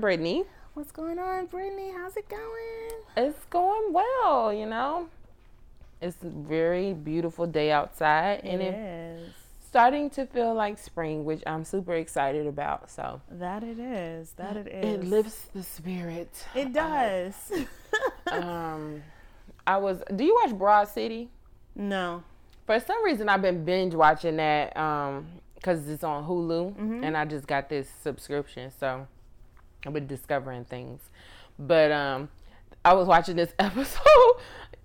Brittany. What's going on, Brittany? How's it going? It's going well, you know. It's a very beautiful day outside, and it's starting to feel like spring, which I'm super excited about. So That it is. That it is. it lifts the spirit. It does. Um, I was. Do you watch Broad City? no. For some reason, I've been binge watching that um because it's on Hulu, and I just got this subscription, so I've been discovering things. But um, I was watching this episode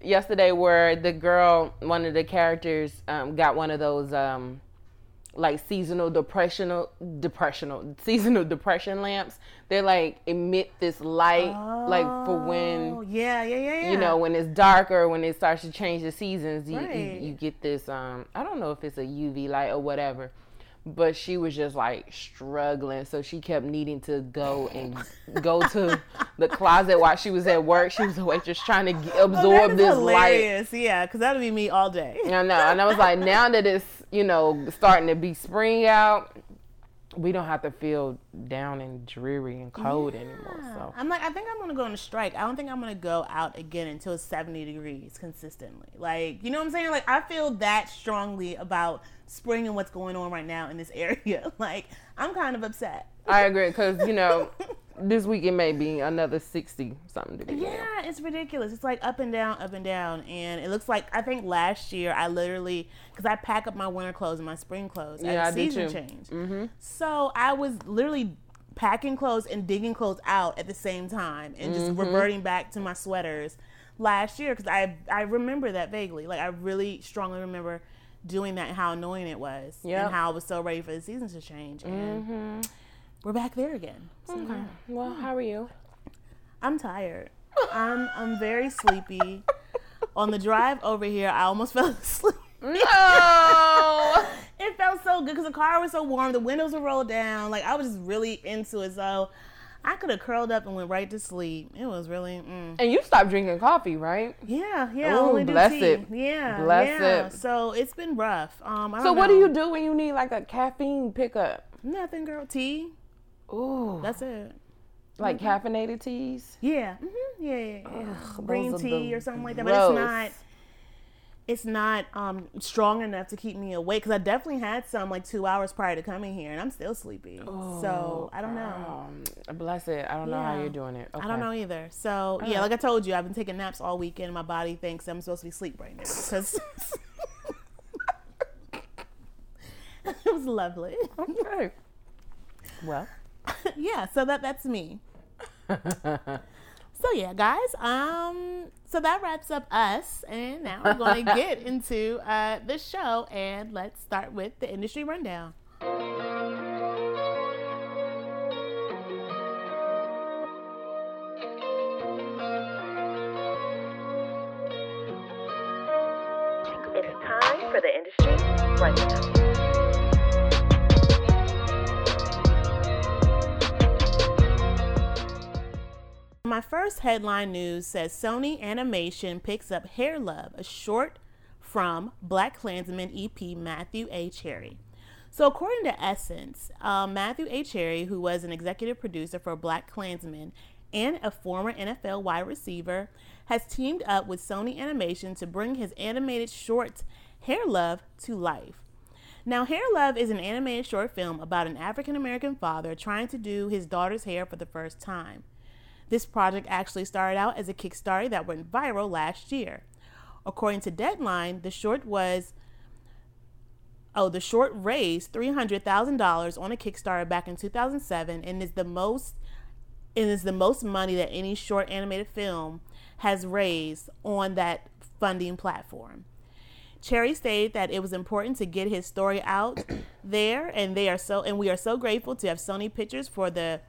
yesterday where the girl, one of the characters, um, got one of those um like seasonal depressional depressional seasonal depression lamps. They like emit this light like for Oh, when yeah, yeah, yeah, yeah. you know when it's darker when it starts to change the seasons you, Right. you, you get this um i don't know if it's a uv light or whatever but she was just like struggling so she kept needing to go and go to the closet while she was at work she was a waitress trying to g- Oh, absorb is this light. Yeah, because that would be me all day. I know, and I was like, now that it's you know starting to be spring out, we don't have to feel down and dreary and cold anymore. So I'm like, I think I'm gonna go on a strike. I don't think I'm gonna go out again until 70 degrees consistently. Like, you know what I'm saying? Like, I feel that strongly about spring and what's going on right now in this area. Like, I'm kind of upset. I agree because you know this weekend may be another sixty something degrees. Yeah, it's ridiculous. It's like up and down, up and down, and it looks like I think last year I literally because I pack up my winter clothes and my spring clothes Yeah, as I the season change. Mm-hmm. So I was literally packing clothes and digging clothes out at the same time and just Mm-hmm. reverting back to my sweaters last year because I I remember that vaguely. Like I really strongly remember doing that and how annoying it was Yep. and how I was so ready for the seasons to change and Mm-hmm. we're back there again. So, yeah. Well, how are you? I'm tired. I'm I'm very sleepy. On the drive over here, I almost fell asleep. No. It felt so good because the car was so warm. The windows were rolled down. Like I was just really into it. So I could have curled up and went right to sleep. It was really, mm. and you stopped drinking coffee, right? yeah, yeah. Ooh, only bless tea. it. Yeah, Bless yeah. it. So it's been rough. Um, I So don't what do you do when you need like a caffeine pickup? Nothing, girl. Tea. Ooh, That's it. like caffeinated teas. Yeah. hmm Yeah, yeah, yeah. Ugh, Green tea or something like that. But it's not. It's not um, strong enough to keep me awake because I definitely had some like two hours prior to coming here, and I'm still sleepy. so I don't know. Um, bless it. I don't know how you're doing it. I don't know either. So yeah, like I told you, I've been taking naps all weekend. My body thinks I'm supposed to be asleep right now because it was lovely. Okay. Well. yeah, so that that's me. So yeah, guys. Um, so that wraps up us, and now we're going to get into uh, the show, and let's start with the industry rundown. It's time for the industry rundown. My first headline news says Sony Animation picks up Hair Love, a short from BlacKkKlansman EP Matthew A. Cherry. So, according to Essence, uh, Matthew A. Cherry, who was an executive producer for BlacKkKlansman and a former NFL wide receiver, has teamed up with Sony Animation to bring his animated short Hair Love to life. Now, Hair Love is an animated short film about an African American father trying to do his daughter's hair for the first time. This project actually started out as a Kickstarter that went viral last year. According to Deadline, the short was oh, the short raised $300,000 on a Kickstarter back in 2007 and is the most it is the most money that any short animated film has raised on that funding platform. Cherry stated that it was important to get his story out there, and they are so and we are so grateful to have Sony Pictures for the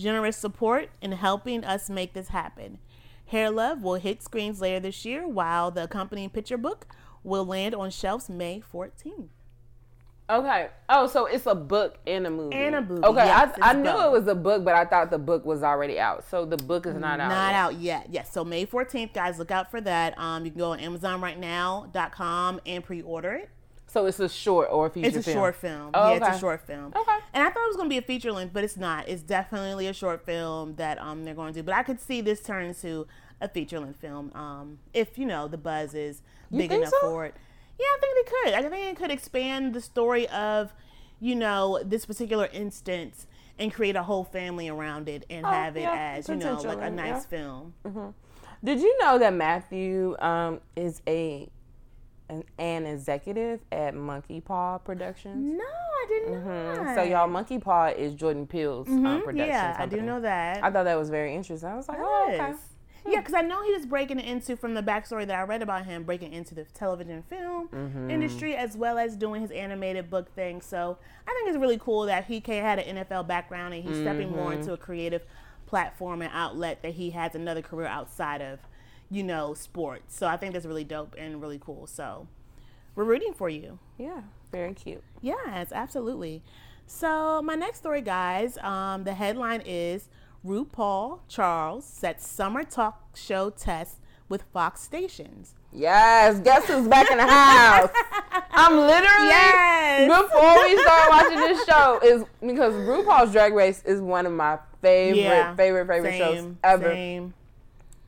generous support in helping us make this happen. Hair Love will hit screens later this year, while the accompanying picture book will land on shelves May 14th. Okay. Oh, so it's a book and a movie. And a movie, Okay, yes, I, I knew both. it was a book, but I thought the book was already out. So the book is not out. Not yet. out yet. Yes. So May 14th, guys, look out for that. Um, you can go on AmazonRightNow.com and pre-order it. So it's a short or a feature film. It's a film? short film. Oh, yeah, it's okay. a short film. Okay. And I thought it was going to be a feature length, but it's not. It's definitely a short film that um they're going to do. But I could see this turn into a feature length film um if you know the buzz is You big enough so? for it. Yeah, I think they could. I think it could expand the story of you know this particular instance and create a whole family around it and Oh, have it yeah, as you know like a nice yeah. film. Did you know that Matthew um, is a an, an executive at Monkey Paw Productions? No, I didn't know. Mhm. that. So y'all, Monkey Paw is Jordan Peele's um, Mhm, production Yeah, I company. do know that. I thought that was very interesting. I was like, oh, okay. Yes. Yeah, because I know he was breaking into from the backstory that I read about him breaking into the television film Mm-hmm. industry as well as doing his animated book thing. So I think it's really cool that he had an NFL background and he's stepping more Mm-hmm. into a creative platform and outlet that he has another career outside of, you know, sports. So I think that's really dope and really cool. So we're rooting for you. Yeah, very cute. Yes, absolutely. So my next story, guys, um, the headline is RuPaul Charles sets summer talk show test with Fox stations. Yes, guess who's back in the house? I'm literally Yes. before we start watching this show is because RuPaul's Drag Race is one of my favorite, Yeah, favorite, favorite shows ever. same.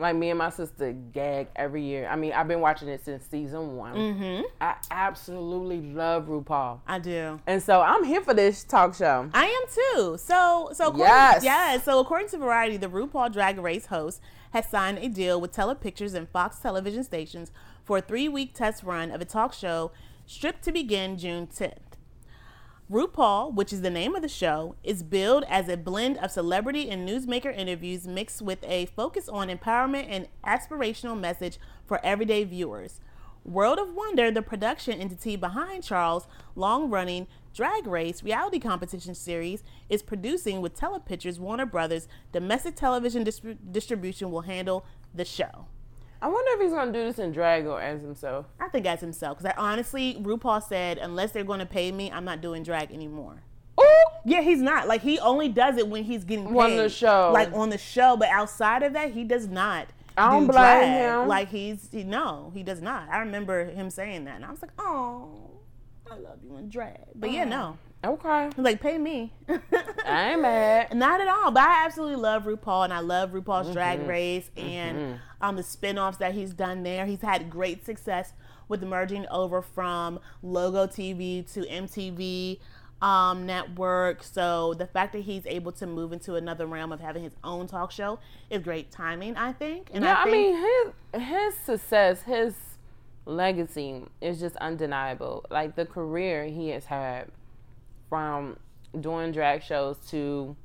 Like me and my sister gag every year. I mean, I've been watching it since season one. Mm-hmm. I absolutely love RuPaul, I do. and so I'm here for this talk show. I am too. So, so Yes. yes. So according to Variety, the RuPaul Drag Race host has signed a deal with Telepictures and Fox television stations for a three-week test run of a talk show, stripped to begin June 10th. RuPaul, which is the name of the show, is billed as a blend of celebrity and newsmaker interviews mixed with a focus on empowerment and aspirational message for everyday viewers. World of Wonder, the production entity behind Charles' long running Drag Race reality competition series, is producing with Telepictures Warner Brothers. Domestic television distri- distribution will handle the show. I wonder if he's gonna do this in drag or as himself. I think as himself, because I honestly, RuPaul said, unless they're going to pay me, I'm not doing drag anymore. Ooh, Yeah, he's not. Like he only does it when he's getting paid. On the show. Like on the show, but outside of that, he does not. I don't do blame drag. him. Like he's he, no, he does not. I remember him saying that, and I was like, oh, I love you in drag. But yeah, no, okay. Like pay me. I ain't mad. Not at all. But I absolutely love RuPaul and I love RuPaul's Mm-hmm. Drag Race and um, the spin offs that he's done there. He's had great success with merging over from Logo TV to MTV um, network. So the fact that he's able to move into another realm of having his own talk show is great timing, I think. And yeah, I, think, mean his his success, his legacy is just undeniable. Like the career he has had from doing drag shows to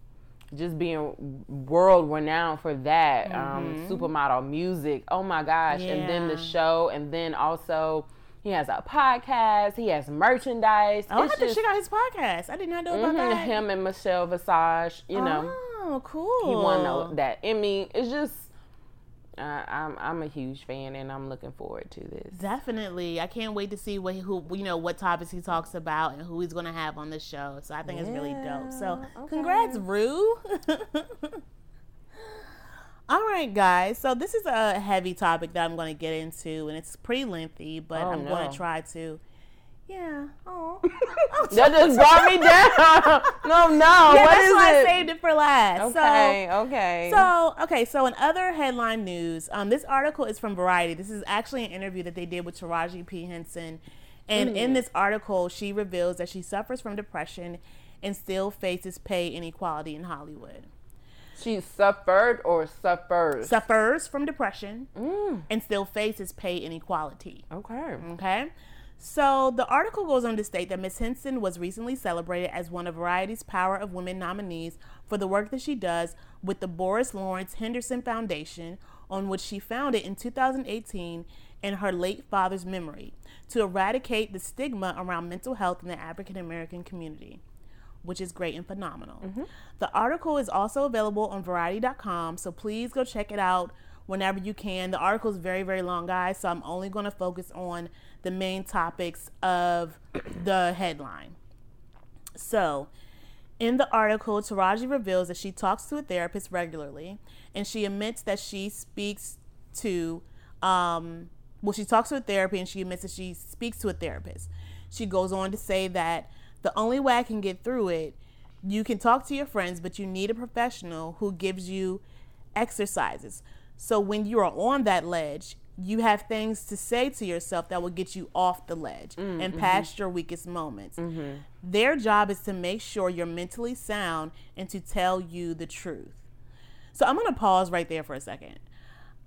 just being world renowned for that um, supermodel music. Oh my gosh! And then the Mm-hmm. Show, and then also he has a podcast. He has merchandise. Oh, I It's have to check out his podcast. I did not know about Mhm, that. him and Michelle Visage. You know, Oh, cool. he won that Emmy. It's just. Uh, I'm I'm a huge fan, and I'm looking forward to this. Definitely, I can't wait to see what who you know what topics he talks about and who he's going to have on the show. So I think it's really dope. So okay. congrats, Rue. All right, guys. So this is a heavy topic that I'm going to get into, and it's pretty lengthy, but Oh, I'm going to try to. Yeah. Oh. That just brought me down. No, no. yeah, what that's is why I saved it for last. So, okay, okay. So, okay, so in other headline news, um, this article is from Variety. This is actually an interview that they did with Taraji P. Henson. And Mm. in this article, she reveals that she suffers from depression and still faces pay inequality in Hollywood. she suffered or suffers. Suffers from depression Mm, and still faces pay inequality. okay. Okay. So the article goes on to state that Miss Henson was recently celebrated as one of Variety's Power of Women nominees for the work that she does with the Boris Lawrence Henderson Foundation, on which she founded in 2018 in her late father's memory to eradicate the stigma around mental health in the African American community. Which is great and phenomenal. Mm-hmm. The article is also available on variety.com, so please go check it out whenever you can. The article is very, very long, guys, so I'm only going to focus on the main topics of the headline. So, in the article, Taraji reveals that she talks to a therapist regularly, and she admits that she speaks to, um, well, she talks to a therapy, and she admits that she speaks to a therapist. She goes on to say that the only way I can get through it, you can talk to your friends, but you need a professional who gives you exercises. So when you are on that ledge, you have things to say to yourself that will get you off the ledge mm, and past mm-hmm. your weakest moments. Mm-hmm. Their job is to make sure you're mentally sound and to tell you the truth. So I'm going to pause right there for a second.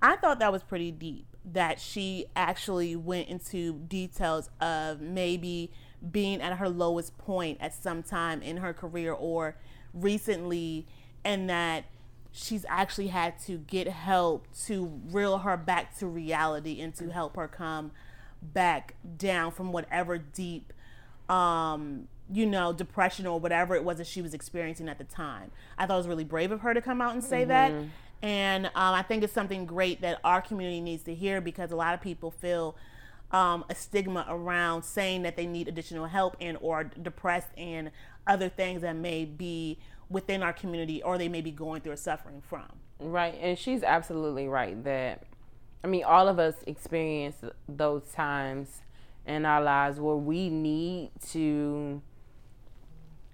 I thought that was pretty deep that she actually went into details of maybe being at her lowest point at some time in her career or recently and that she's actually had to get help to reel her back to reality and to help her come back down from whatever deep um you know depression or whatever it was that she was experiencing at the time i thought it was really brave of her to come out and say mm-hmm. that and um, i think it's something great that our community needs to hear because a lot of people feel um, a stigma around saying that they need additional help and or depressed and other things that may be within our community or they may be going through or suffering from. Right. And she's absolutely right that, I mean, all of us experience those times in our lives where we need to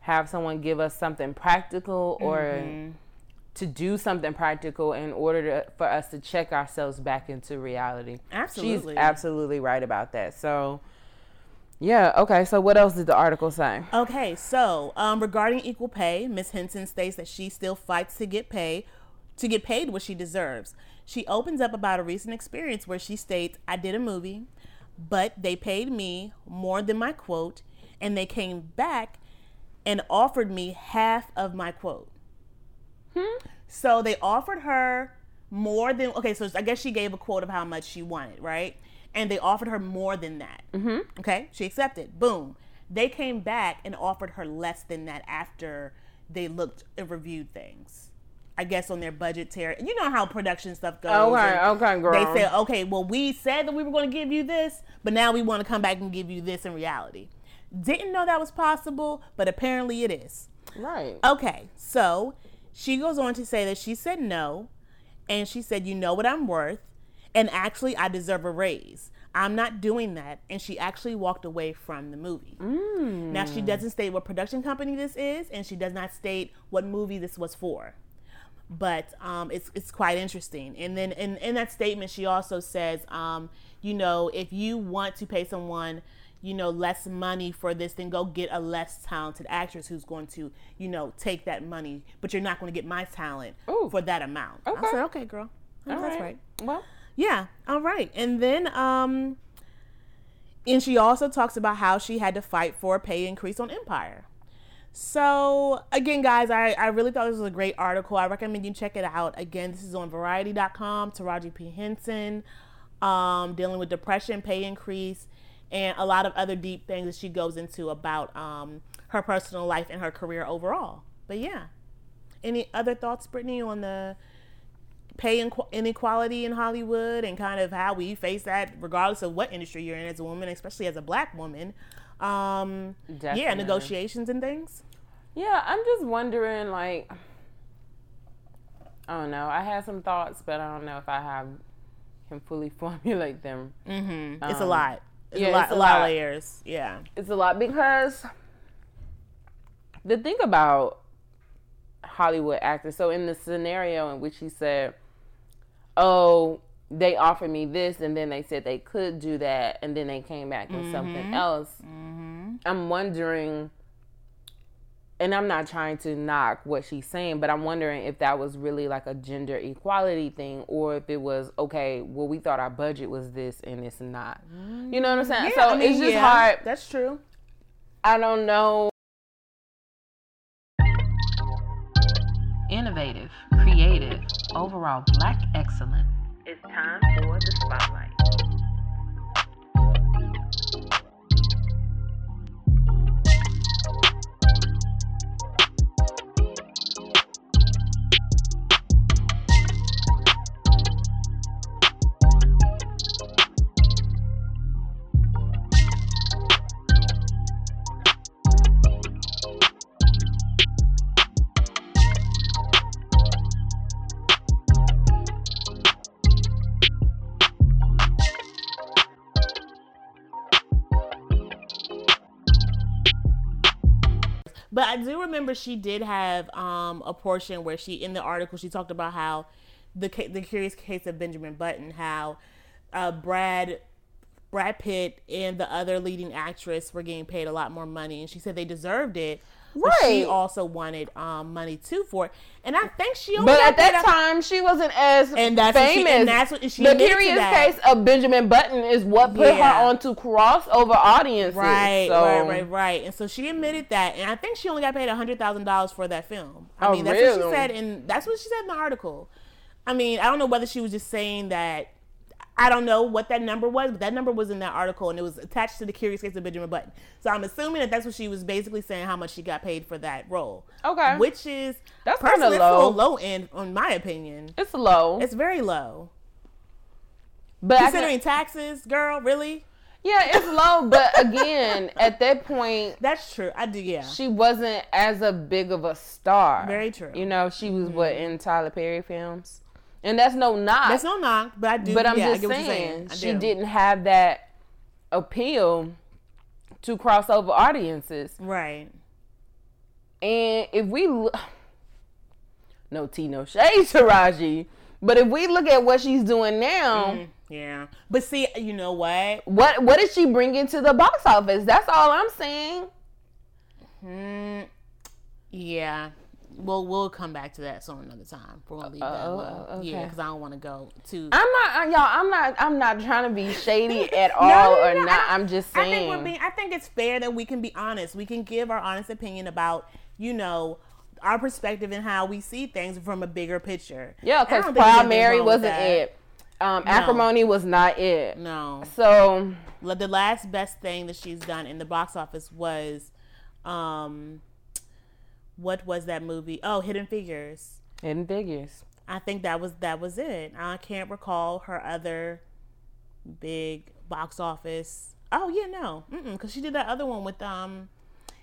have someone give us something practical or mm-hmm. to do something practical in order to, for us to check ourselves back into reality. Absolutely. She's absolutely right about that. So, yeah. Okay. So what else did the article say? Okay. So um, regarding equal pay, Miss Henson states that she still fights to get pay, to get paid what she deserves. She opens up about a recent experience where she states, "I did a movie, but they paid me more than my quote, and they came back and offered me half of my quote." Hmm? So they offered her more than okay. So I guess she gave a quote of how much she wanted, right? And they offered her more than that. Mm-hmm. Okay, she accepted. Boom. They came back and offered her less than that after they looked and reviewed things. I guess on their budgetary. You know how production stuff goes. Okay, okay, girl. They said, okay, well, we said that we were going to give you this, but now we want to come back and give you this in reality. Didn't know that was possible, but apparently it is. Right. Okay, so she goes on to say that she said no, and she said, you know what I'm worth, and actually, I deserve a raise. I'm not doing that. And she actually walked away from the movie. Mm. Now, she doesn't state what production company this is, and she does not state what movie this was for. But um, it's, it's quite interesting. And then in, in that statement, she also says, um, you know, if you want to pay someone, you know, less money for this, then go get a less talented actress who's going to, you know, take that money, but you're not going to get my talent Ooh. for that amount. Okay. I said, okay, girl. All that's right. right. Well, yeah, all right. And then um and she also talks about how she had to fight for a pay increase on Empire. So again, guys, I, I really thought this was a great article. I recommend you check it out. Again, this is on variety.com, Taraji P. Henson, um, dealing with depression, pay increase, and a lot of other deep things that she goes into about um, her personal life and her career overall. But yeah. Any other thoughts, Brittany, on the pay inequality in Hollywood and kind of how we face that, regardless of what industry you're in as a woman, especially as a black woman. Um, yeah, negotiations and things. Yeah, I'm just wondering, like, I don't know. I had some thoughts, but I don't know if I have can fully formulate them. Mm-hmm. Um, it's a um, lot. It's yeah, a lot, it's a, a lot, lot of layers. Yeah, it's a lot because the thing about Hollywood actors. So in the scenario in which he said oh, they offered me this and then they said they could do that and then they came back with mm-hmm. something else. Mm-hmm. I'm wondering, and I'm not trying to knock what she's saying, but I'm wondering if that was really like a gender equality thing or if it was, okay, well, we thought our budget was this and it's not. You know what I'm saying? Yeah, so I mean, it's just yeah, hard. That's true. I don't know. Innovative, creative, overall black excellence. It's time for the spotlight. Remember she did have um, a portion where she in the article she talked about how the the curious case of Benjamin Button, how uh, Brad Brad Pitt and the other leading actress were getting paid a lot more money, and she said they deserved it. But she also wanted um, money too for it, and I think she only But at that time, she wasn't as And that's what she- famous. and that's what she the curious case of Benjamin Button is what put Yeah. her onto crossover audiences. Right, so, right, right, right. And so she admitted that, and I think she only got paid hundred thousand dollars for that film. I Oh, mean, that's what she said, and that's what she said in the article. I mean, I don't know whether she was just saying that. I don't know what that number was, but that number was in that article, and it was attached to the Curious Case of Benjamin Button. So I'm assuming that that's what she was basically saying, how much she got paid for that role. Okay. which is That's it's a low. low end, in my opinion. It's low. It's very low. but I can- Considering taxes, girl, really? yeah, it's low. But again, at that point, That's true. I do, yeah. she wasn't as a big of a star. Very true. Mm-hmm. You know, she was what in Tyler Perry films, and that's no knock. That's no knock, but I do. but I'm yeah, just you're saying, she didn't have that appeal to crossover audiences. Right. And if we look, no tea, no shade, Taraji, but if we look at what she's doing now, Yeah. But see, you know what? what what is she bringing to the box office? That's all I'm saying. Mm, yeah. We'll we'll come back to that some another time. We're gonna leave that Oh, alone. okay. Yeah, because I don't want to go too. I'm not, uh, y'all. I'm not. I'm not trying to be shady at all No, no, or no, not. I- I'm just saying. I think we're being. I think it's fair that we can be honest. We can give our honest opinion about you know our perspective and how we see things from a bigger picture. yeah, because Proud Mary wasn't it. Um, Acrimony was not it. No. So the last best thing that she's done in the box office was, um, what was that movie? Oh, Hidden Figures. hidden figures. I think that was that was it. I can't recall her other big box office. Oh yeah, no, because she did that other one with um.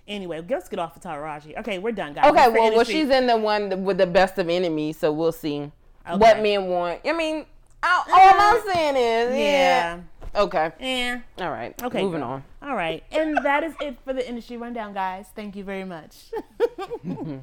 Anyway, let's get off of Taraji. Okay, we're done, guys. Okay, well, well, she's in the one with the best of enemies, so we'll see Okay. what men want. I mean, all, all I'm saying is, yeah. yeah, Okay. yeah. All right. Okay, Moving girl. on. All right, and that is it for the industry rundown, guys. Thank you very much.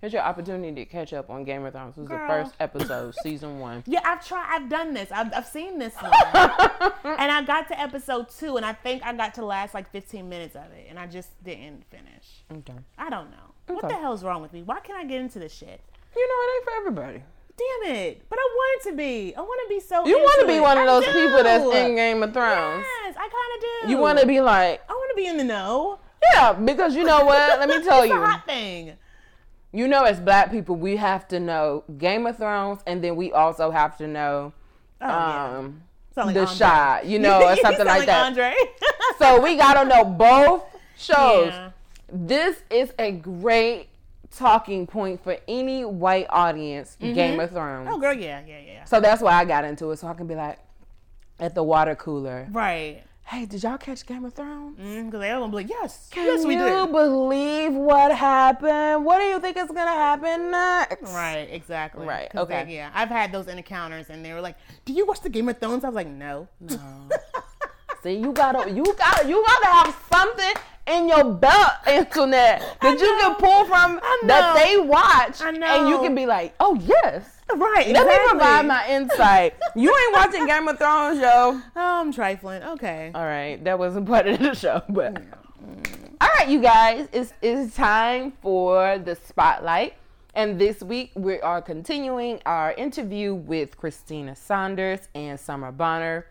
Here's your opportunity to catch up on Game of Thrones. This is the first episode, season one. Yeah, I've tried. I've done this. I've, I've seen this one, and I got to episode two, and I think I got to last like 15 minutes of it, and I just didn't finish. Okay. I don't know Okay. what the hell's wrong with me. Why can't I get into this shit? You know, it ain't for everybody. Damn it! But I want it to be. I want to be so. You want to be one of those people that's in Game of Thrones. Yes, I kind of do. You want to be like, I want to be in the know. yeah, because you know what? Let me tell It's a you. hot thing. You know, as black people, we have to know Game of Thrones, and then we also have to know Oh, um, Sound like The Andre. Shy, you know, or something sound like that. Andre. So we gotta know both shows. Yeah. This is a great talking point for any white audience. Mm-hmm. Game of Thrones. Oh, girl, yeah, yeah, yeah. So that's why I got into it, so I can be like at the water cooler. Right. Hey, did y'all catch Game of Thrones? Mm, because they all gonna be like, yes, Can yes, we you believe what happened? What do you think is gonna happen next? Right, exactly. Right. okay. they- yeah, I've had those encounters, and they were like, "Do you watch the Game of Thrones?" I was like, "No." No. See, you gotta, you gotta, you gotta have something in your belt, internet, that you can pull from that they watch, I and you can be like, oh yes. right. Let me provide my insight. You ain't watching Game of Thrones, yo. Oh, I'm trifling. Okay. All right, that wasn't part of the show, but all right, you guys, it's it's time for the spotlight. And this week we are continuing our interview with Christina Saunders and Summer Bonner,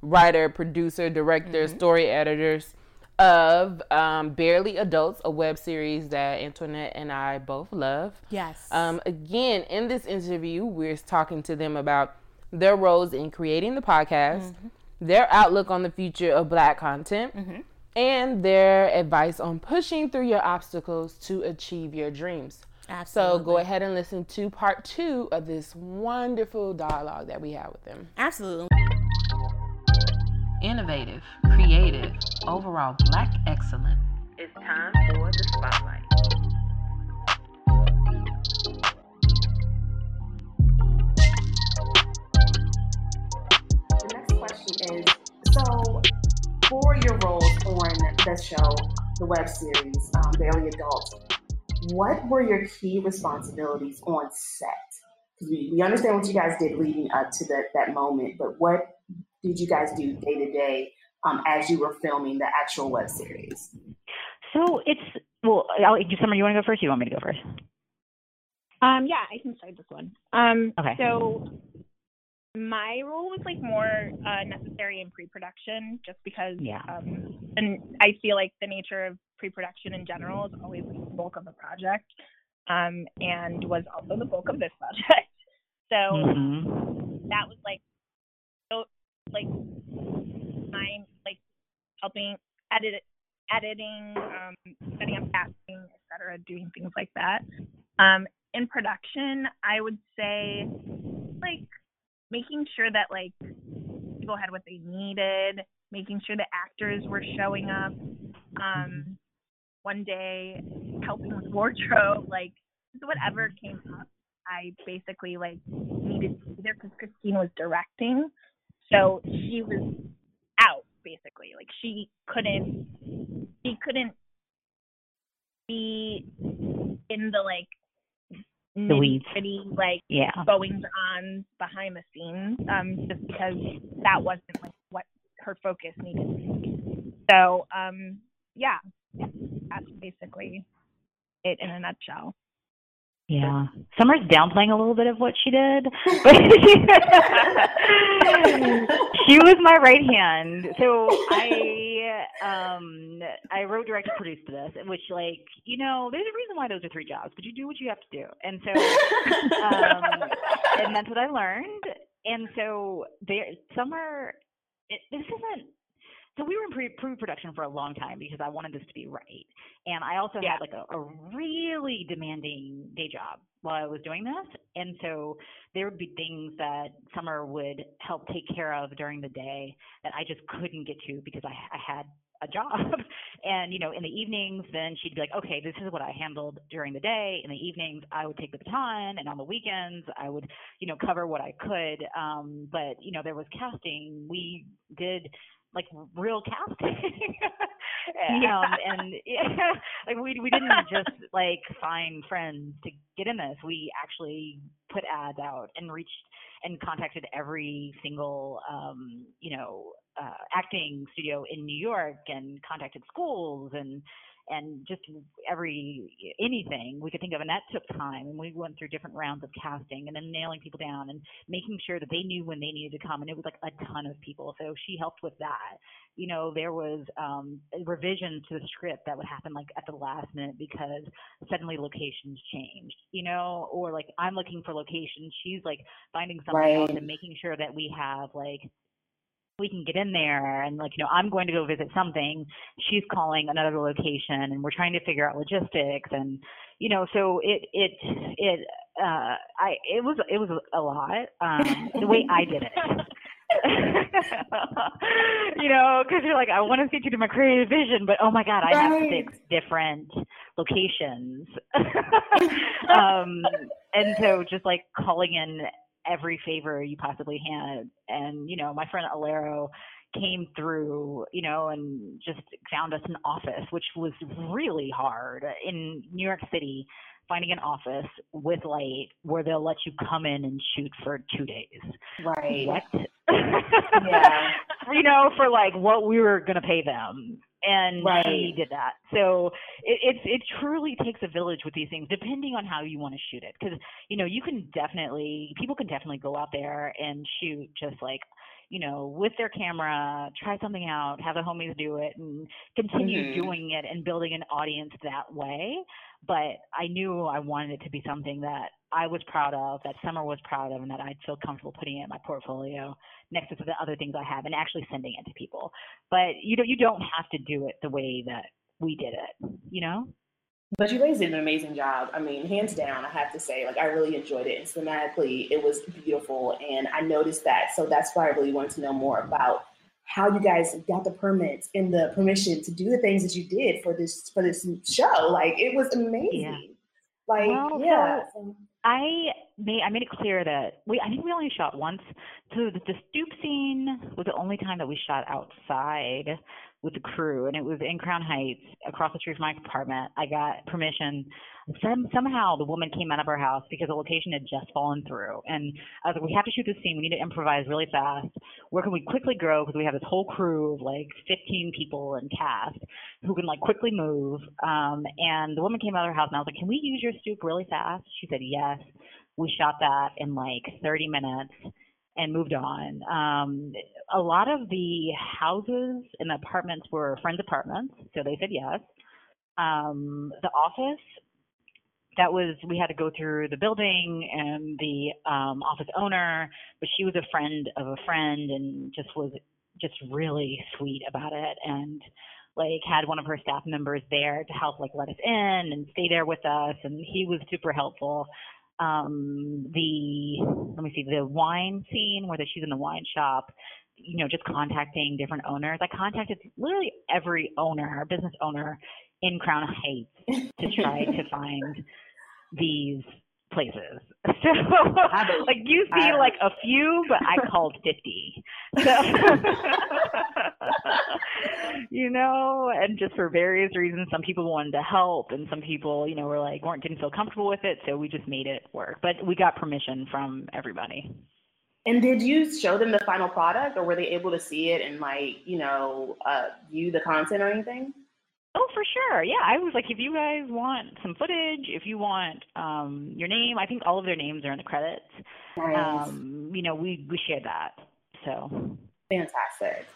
writer, producer, director, mm-hmm. story editors of um, Barely Adults, a web series that Antoinette and I both love. Yes. Um, again, in this interview, we're talking to them about their roles in creating the podcast, their outlook on the future of Black content, and their advice on pushing through your obstacles to achieve your dreams. So go ahead and listen to part two of this wonderful dialogue that we had with them. Absolutely. Innovative, creative, overall black excellence. It's time for the spotlight. The next question is so for your roles on the show, the web series, um, Barely Adult, what were your key responsibilities on set? Because we, we understand what you guys did leading up to that, that moment, but what did you guys do day to day um, as you were filming the actual web series? So it's well, I'll, Summer, you want to go first? Or you want me to go first? Um, yeah, I can start this one. Um, okay. So my role was like more uh, necessary in pre-production, just because. Yeah. Um, and I feel like the nature of pre-production in general is always the bulk of a project, um, and was also the bulk of this project. So mm-hmm. that was like, so like, my like helping edit editing, um, setting up casting, etc., doing things like that. Um, in production, I would say like making sure that like people had what they needed, making sure the actors were showing up. Um, one day, helping with wardrobe, like whatever came up, I basically like needed to be there because Christine was directing, so she was out basically. Like she couldn't, she couldn't be in the like weeds. Like yeah. goings on behind the scenes, um, just because that wasn't like what her focus needed to be. So, um, yeah, that's basically it in a nutshell. Yeah. Summer's downplaying a little bit of what she did. But she was my right hand. So I um I wrote, directed, produced this, which like, you know, there's a reason why those are three jobs, but you do what you have to do. And so um and that's what I learned. And so there Summer it, this isn't so we were in pre pre production for a long time because I wanted this to be right, and I also yeah. had like a, a really demanding day job while I was doing this, and so there would be things that Summer would help take care of during the day that I just couldn't get to because I, I had a job. and, you know, in the evenings, then she'd be like, okay, this is what I handled during the day. In the evenings, I would take the baton. And on the weekends, I would, you know, cover what I could. Um, but, you know, there was casting. We did like real casting. yeah. um, and yeah, like we we didn't just like find friends to get in this. We actually put ads out and reached and contacted every single um, you know uh, acting studio in New York and contacted schools and and just every anything we could think of and that took time and we went through different rounds of casting and then nailing people down and making sure that they knew when they needed to come and it was like a ton of people so she helped with that you know there was um revision to the script that would happen like at the last minute because suddenly locations changed you know or like i'm looking for locations she's like finding something right. else and making sure that we have like we can get in there and like you know i'm going to go visit something she's calling another location and we're trying to figure out logistics and you know so it it it uh i it was it was a lot um the way i did it. You know because you're like i want to see you to my creative vision but oh my god i have six different locations. Um and so just like calling in every favor you possibly had. And, you know, my friend Alero came through, you know, and just found us an office, which was really hard in New York City. Finding an office with light where they'll let you come in and shoot for two days. Right. What? yeah. you know, for like what we were gonna pay them and right. he did that. So it, it it truly takes a village with these things, depending on how you want to shoot it. Because you know you can definitely people can definitely go out there and shoot just like you know with their camera, try something out, have the homies do it, and continue mm-hmm. doing it and building an audience that way. But I knew I wanted it to be something that I was proud of, that Summer was proud of, and that I'd feel comfortable putting it in my portfolio next to the other things I have and actually sending it to people. But you don't you don't have to do it the way that we did it, you know? But you guys did an amazing job. I mean, hands down, I have to say, like I really enjoyed it. And cinematically, it was beautiful, and I noticed that. So that's why I really wanted to know more about how you guys got the permits and the permission to do the things that you did for this for this show. Like it was amazing. Yeah. Like well, yeah. So I made I made it clear that we I think we only shot once. So the, the stoop scene was the only time that we shot outside with the crew, and it was in Crown Heights, across the street from my apartment. I got permission. Some, somehow the woman came out of our house because the location had just fallen through, and I was like, "We have to shoot this scene. We need to improvise really fast. Where can we quickly grow? Because we have this whole crew of like 15 people and cast who can like quickly move." Um, and the woman came out of her house, and I was like, "Can we use your stoop really fast?" She said, "Yes." We shot that in like 30 minutes and moved on. Um, a lot of the houses and apartments were friends' apartments, so they said yes. Um, the office, that was we had to go through the building and the um, office owner, but she was a friend of a friend and just was just really sweet about it and like had one of her staff members there to help like let us in and stay there with us and he was super helpful um the let me see the wine scene where the, she's in the wine shop you know just contacting different owners. I contacted literally every owner business owner in crown heights to try to find these places so like you see like a few but i called 50 so you know, and just for various reasons, some people wanted to help, and some people, you know, were like weren't didn't feel comfortable with it, so we just made it work. But we got permission from everybody. And did you show them the final product, or were they able to see it and like, you know, uh, view the content or anything? Oh, for sure. Yeah, I was like, if you guys want some footage, if you want um, your name, I think all of their names are in the credits. Nice. Um, you know, we we shared that. So Fantastic.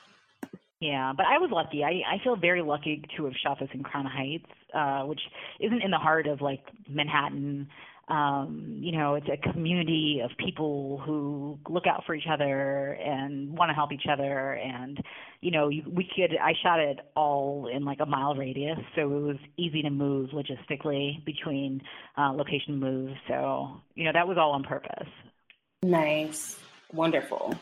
Yeah, but I was lucky. I I feel very lucky to have shot this in Crown Heights, uh, which isn't in the heart of like Manhattan. Um, you know, it's a community of people who look out for each other and want to help each other. And you know, you, we could. I shot it all in like a mile radius, so it was easy to move logistically between uh, location moves. So you know, that was all on purpose. Nice. Wonderful.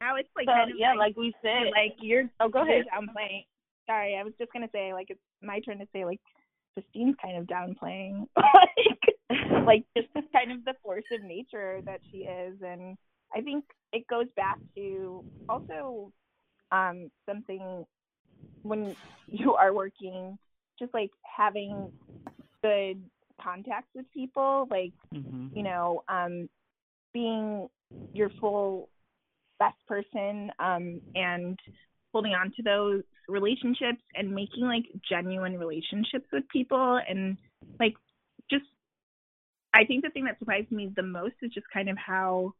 Now it's like So kind of yeah, like, like we said, like you're oh go you're ahead. downplaying. Sorry, I was just gonna say like it's my turn to say like Christine's kind of downplaying like like just kind of the force of nature that she is, and I think it goes back to also um something when you are working, just like having good contacts with people, like Mm-hmm. you know, um, being your full best person um, and holding on to those relationships and making like genuine relationships with people. And like just I think the thing that surprised me the most is just kind of how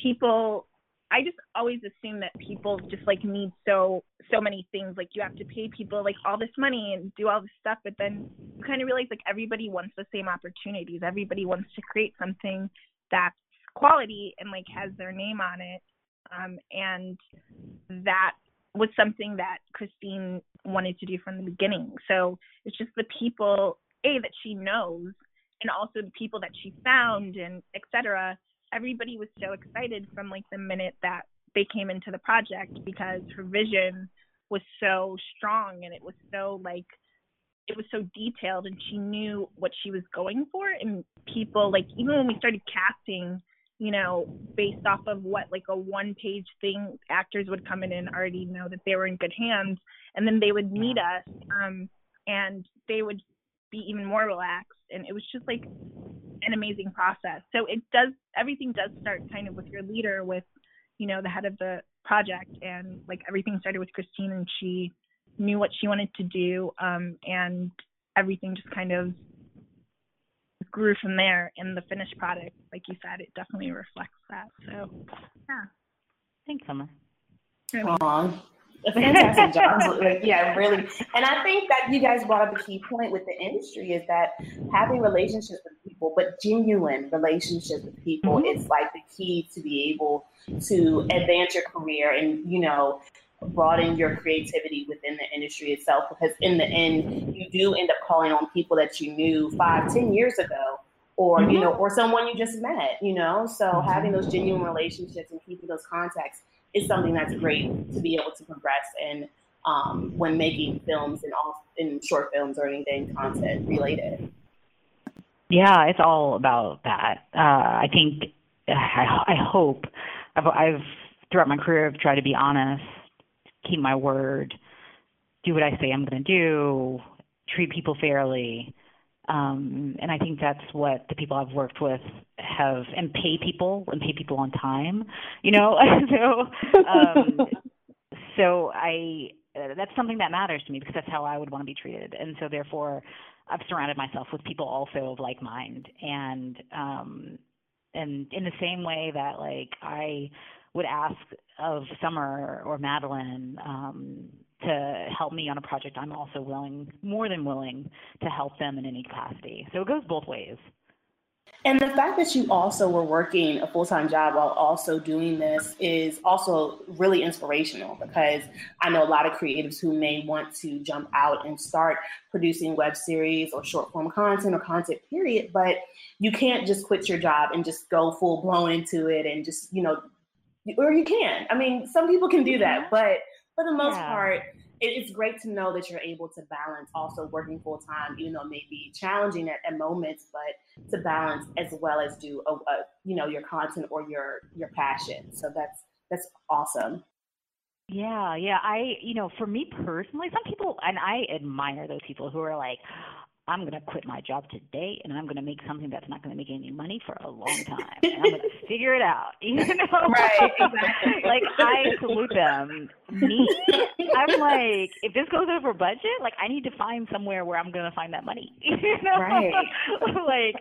people I just always assume that people just like need so so many things. Like you have to pay people like all this money and do all this stuff but then you kind of realize like everybody wants the same opportunities. Everybody wants to create something that's quality and like has their name on it. Um and that was something that Christine wanted to do from the beginning. So it's just the people a that she knows and also the people that she found and et cetera. Everybody was so excited from like the minute that they came into the project because her vision was so strong and it was so like it was so detailed and she knew what she was going for and people like even when we started casting you know based off of what like a one page thing actors would come in and already know that they were in good hands and then they would meet us um and they would be even more relaxed and it was just like an amazing process. So it does everything does start kind of with your leader with you know the head of the project and like everything started with christine and she knew what she wanted to do um and everything just kind of grew from there and the finished product like you said it definitely reflects that so yeah Thanks, Summer. Aw, a fantastic job. Yeah, really. And I think that you guys brought up a key point with the industry is that having relationships with people, but genuine relationships with people, mm-hmm. is like the key to be able to advance your career and, you know, broaden your creativity within the industry itself. Because in the end, you do end up calling on people that you knew five, ten years ago. Or you know, or someone you just met, you know. So having those genuine relationships and keeping those contacts is something that's great to be able to progress in um, when making films and all in short films or anything content related. Yeah, it's all about that. Uh, I think I, I hope I've, I've throughout my career I've tried to be honest, keep my word, do what I say I'm going to do, treat people fairly. Um, and I think that's what the people I've worked with have, and pay people and pay people on time. You know, so um, so I uh, that's something that matters to me because that's how I would want to be treated. And so therefore, I've surrounded myself with people also of like mind and um and in the same way that like I would ask of Summer or Madeline um to help me on a project, I'm also willing, more than willing, to help them in any capacity. So it goes both ways. And the fact that you also were working a full time job while also doing this is also really inspirational because I know a lot of creatives who may want to jump out and start producing web series or short form content or content, period. But you can't just quit your job and just go full blown into it and just, you know, or you can. I mean, some people can do that, mm-hmm. but for the most yeah. part, it's great to know that you're able to balance also working full time, even though it may be challenging at, at, moments, but to balance as well as do a, a, you know your content or your your passion. So that's that's awesome. Yeah, yeah. I you know, for me personally, some people and I admire those people who are like, I'm going to quit my job today and I'm going to make something that's not going to make any money for a long time. And I'm going to figure it out. You know? Right, exactly. like, I salute them. Me, I'm like, if this goes over budget, like, I need to find somewhere where I'm going to find that money. You know? Right. like,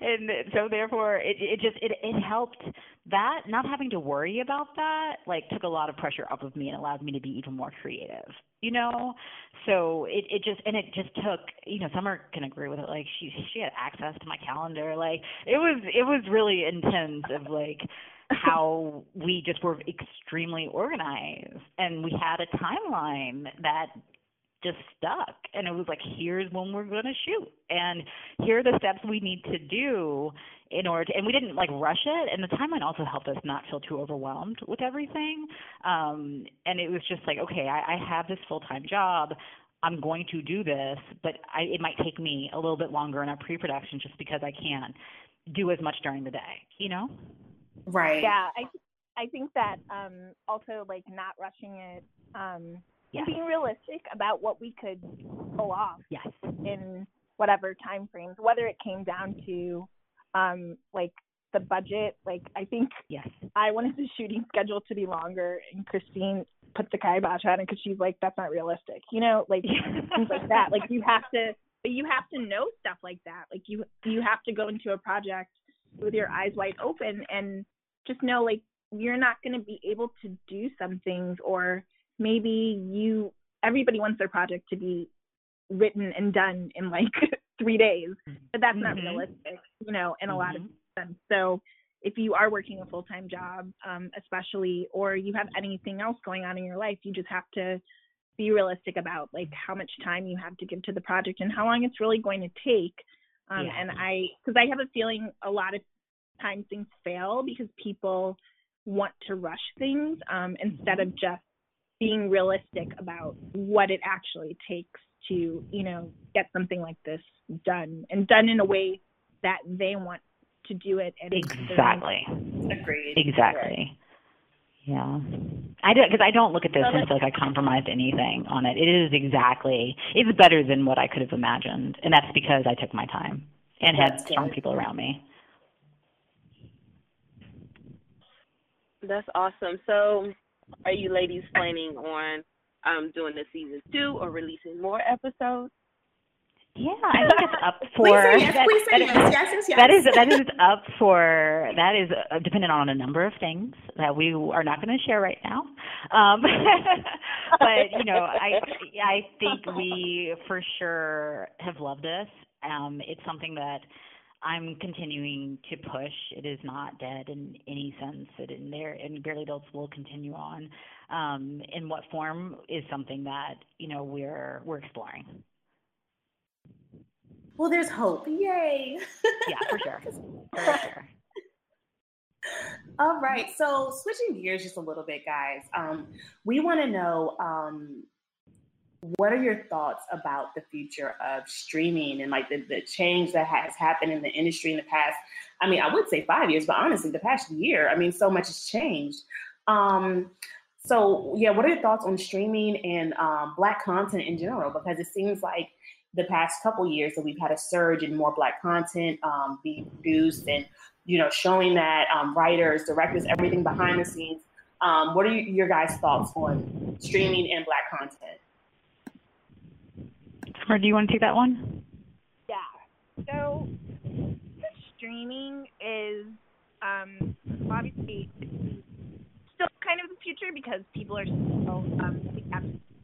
and so therefore, it, it just, it, it helped that, not having to worry about that, like, took a lot of pressure off of me and allowed me to be even more creative you know? So it it just and it just took you know summer can agree with it like she she had access to my calendar like it was it was really intense of like how we just were extremely organized and we had a timeline that just stuck. And it was like here's when we're going to shoot. And here are the steps we need to do in order to and we didn't like rush it. And the timeline also helped us not feel too overwhelmed with everything. Um and it was just like okay i, I have this full time job. I'm going to do this but I, it might take me a little bit longer in our pre-production just because i can't do as much during the day you know? Right. Yeah i i think that um also like not rushing it um yes. being realistic about what we could pull off yes. in whatever time frames, whether it came down to um, like the budget. Like I think yes, I wanted the shooting schedule to be longer, and Christine put the kibosh on it because she's like, that's not realistic. You know, like things like that. Like you have to, but you have to know stuff like that. Like you you have to go into a project with your eyes wide open and just know like you're not going to be able to do some things or maybe you everybody wants their project to be written and done in like three days mm-hmm. but that's not mm-hmm. realistic you know in a lot of mm-hmm. sense so if you are working a full-time job um, especially or you have anything else going on in your life you just have to be realistic about like how much time you have to give to the project and how long it's really going to take um, yeah. and i because i have a feeling a lot of times things fail because people want to rush things um, instead of just being realistic about what it actually takes to, you know, get something like this done and done in a way that they want to do it. And exactly. Agreed. Exactly. Yeah, I do because I don't look at this and feel like I compromised anything on it. It is exactly it's better than what I could have imagined, and that's because I took my time and had strong people around me. That's awesome. So, are you ladies planning on um, doing the season two or releasing more episodes? Yeah, I think it's up for yes, that, that, yes, yes, yes. that is that is up for that is uh, dependent on a number of things that we are not going to share right now. Um, but you know, I I think we for sure have loved this. Um, it's something that I'm continuing to push. It is not dead in any sense. It in there and Barely Adults will continue on. Um, in what form is something that you know we're we're exploring. Well, there's hope. Yay! yeah, for sure. For sure. All right. So switching gears just a little bit, guys. Um, we want to know um, what are your thoughts about the future of streaming and like the, the change that has happened in the industry in the past? I mean, I would say five years, but honestly, the past year, I mean, so much has changed. Um, so, yeah, what are your thoughts on streaming and um, Black content in general? Because it seems like the past couple years that we've had a surge in more Black content um, being produced and, you know, showing that um, writers, directors, everything behind the scenes. Um, what are your guys' thoughts on streaming and Black content? Or do you want to take that one? Yeah. So streaming is um, obviously still kind of the future because people are still um,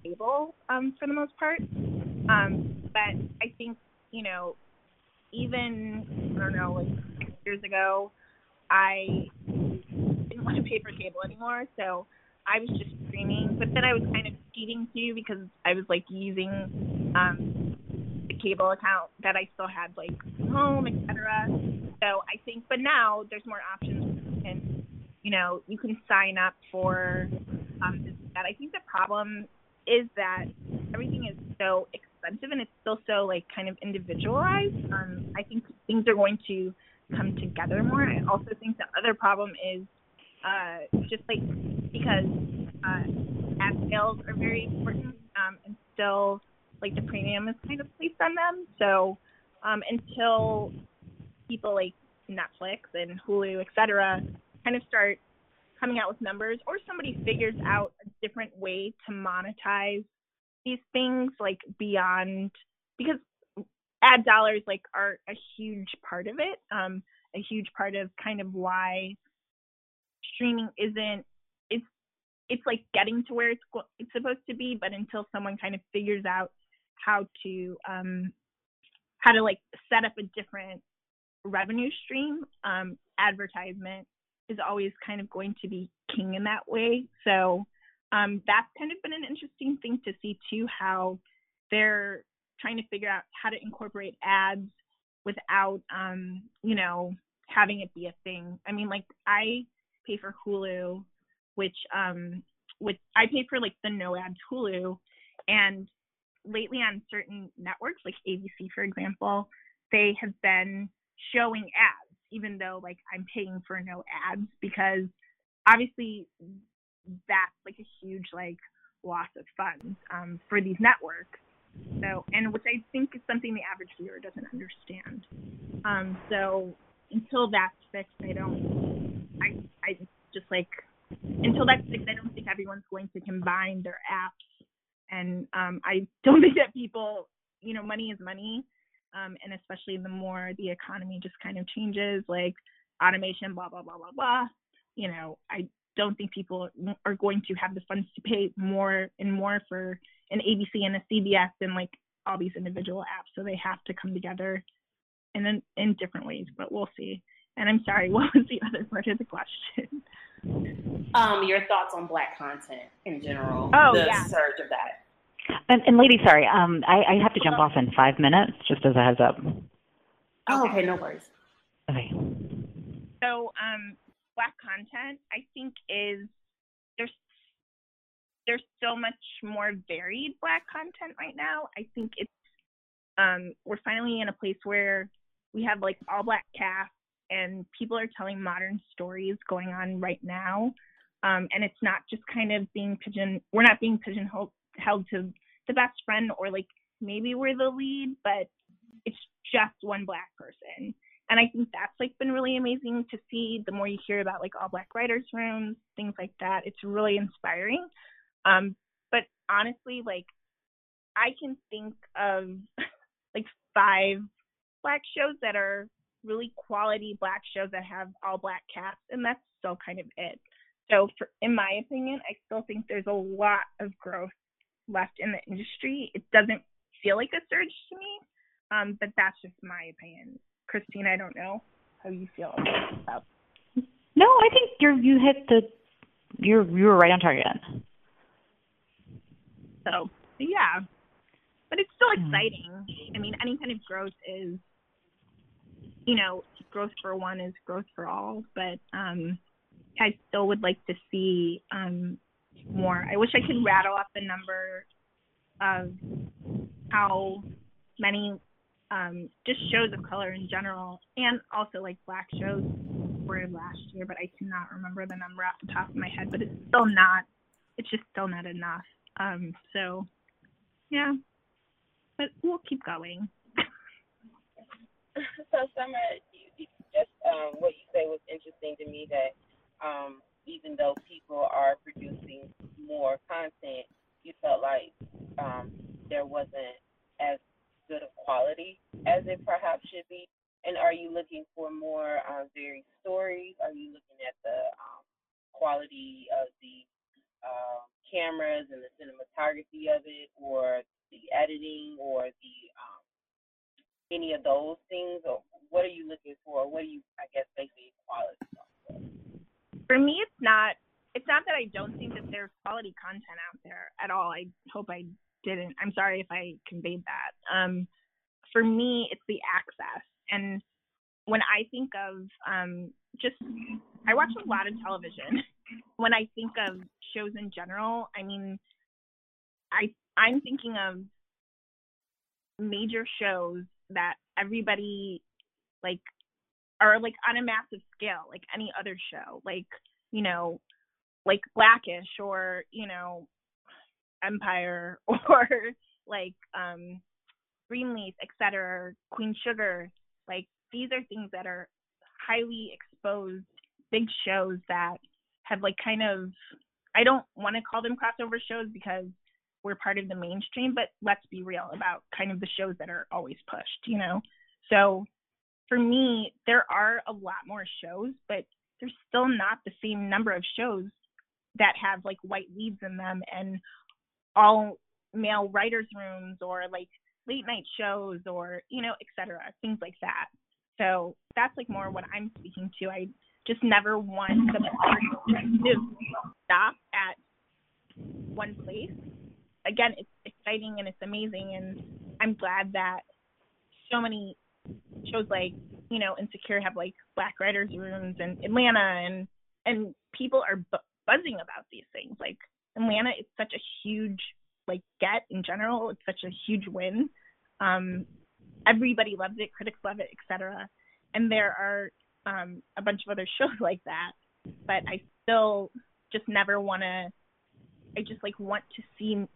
stable um, for the most part. Um, but I think you know, even I don't know, like years ago, I didn't want to pay for cable anymore, so I was just streaming. But then I was kind of cheating too because I was like using um, the cable account that I still had like home, etc. So I think, but now there's more options, and you know, you can sign up for um, that. I think the problem is that everything is so expensive and it's still so like kind of individualized. Um, I think things are going to come together more. I also think the other problem is uh, just like because uh, ad sales are very important um, and still like the premium is kind of placed on them. So um, until people like Netflix and Hulu, et cetera, kind of start coming out with numbers or somebody figures out a different way to monetize these things like beyond because ad dollars like are a huge part of it um a huge part of kind of why streaming isn't it's it's like getting to where it's it's supposed to be but until someone kind of figures out how to um how to like set up a different revenue stream, um, advertisement is always kind of going to be king in that way. So um, that's kind of been an interesting thing to see too, how they're trying to figure out how to incorporate ads without, um, you know, having it be a thing. I mean, like I pay for Hulu, which, um, which I pay for like the no ads Hulu, and lately on certain networks like ABC, for example, they have been showing ads, even though like I'm paying for no ads because obviously that's like a huge like loss of funds um, for these networks. So, and which I think is something the average viewer doesn't understand. Um, so until that's fixed, I don't, I, I just like, until that's fixed, I don't think everyone's going to combine their apps. And um, I don't think that people, you know, money is money um, and especially the more the economy just kind of changes, like automation, blah blah blah blah blah. You know, I don't think people are going to have the funds to pay more and more for an ABC and a CBS than like all these individual apps. So they have to come together in, in different ways. But we'll see. And I'm sorry, what was the other part of the question? Um, your thoughts on black content in general. Oh, the yeah. surge of that. And, and lady, sorry, um, I, I have to jump off in five minutes, just as a heads up. Oh, okay, no worries. Okay. So, um, black content, I think, is there's there's so much more varied black content right now. I think it's um, we're finally in a place where we have like all black cast and people are telling modern stories going on right now. Um, and it's not just kind of being pigeon. We're not being pigeonholed held to the best friend or like maybe we're the lead, but it's just one black person. And I think that's like been really amazing to see. The more you hear about like all black writers rooms, things like that, it's really inspiring. Um, but honestly, like I can think of like five black shows that are really quality black shows that have all black cast, and that's still kind of it. So, for, in my opinion, I still think there's a lot of growth left in the industry. It doesn't feel like a surge to me, um, but that's just my opinion. Christine, I don't know how you feel about that. No, I think you're you hit the you're you were right on target. So yeah, but it's still Hmm. exciting. I mean, any kind of growth is, you know, growth for one is growth for all. But um, I still would like to see um more. I wish I could rattle off the number of how many um, just shows of color in general, and also like black shows were last year, but I cannot remember the number off the top of my head. But it's still not. It's just still not enough. Um, so, yeah, but we'll keep going. so, Summer, just um, what you say was interesting to me that um, even though people are producing more content, you felt like um, there wasn't as good of quality as it perhaps should be? And are you looking for more uh, varied stories? Are you looking at the um, quality of the uh, cameras and the cinematography of it, or the editing, or the um, any of those things? Or what are you looking for? What are you, I guess, basically quality? For me, it's not. It's not that I don't think that there's quality content out there at all. I hope I didn't. I'm sorry if I conveyed that. Um, for me, it's the access. And when I think of um, just, I watch a lot of television. when I think of shows in general, I mean, I I'm thinking of major shows that everybody like are like on a massive scale, like any other show, like you know, like Blackish or you know, Empire or like um Greenleaf, etc., Queen Sugar, like these are things that are highly exposed big shows that have like kind of I don't want to call them crossover shows because we're part of the mainstream, but let's be real about kind of the shows that are always pushed, you know. So for me, there are a lot more shows, but there's still not the same number of shows that have like white leads in them and all male writers rooms or like late night shows or you know etc things like that. So that's like more what i'm speaking to. I just never want the to stop at one place again it's exciting and it's amazing and i'm glad that so many shows like you know insecure have like black writers rooms and atlanta and and people are bu- buzzing about these things like Atlanta is such a huge like get in general. It's such a huge win. Um, everybody loves it, critics love it, etc. And there are um, a bunch of other shows like that, but I still just never want to. I just like want to see.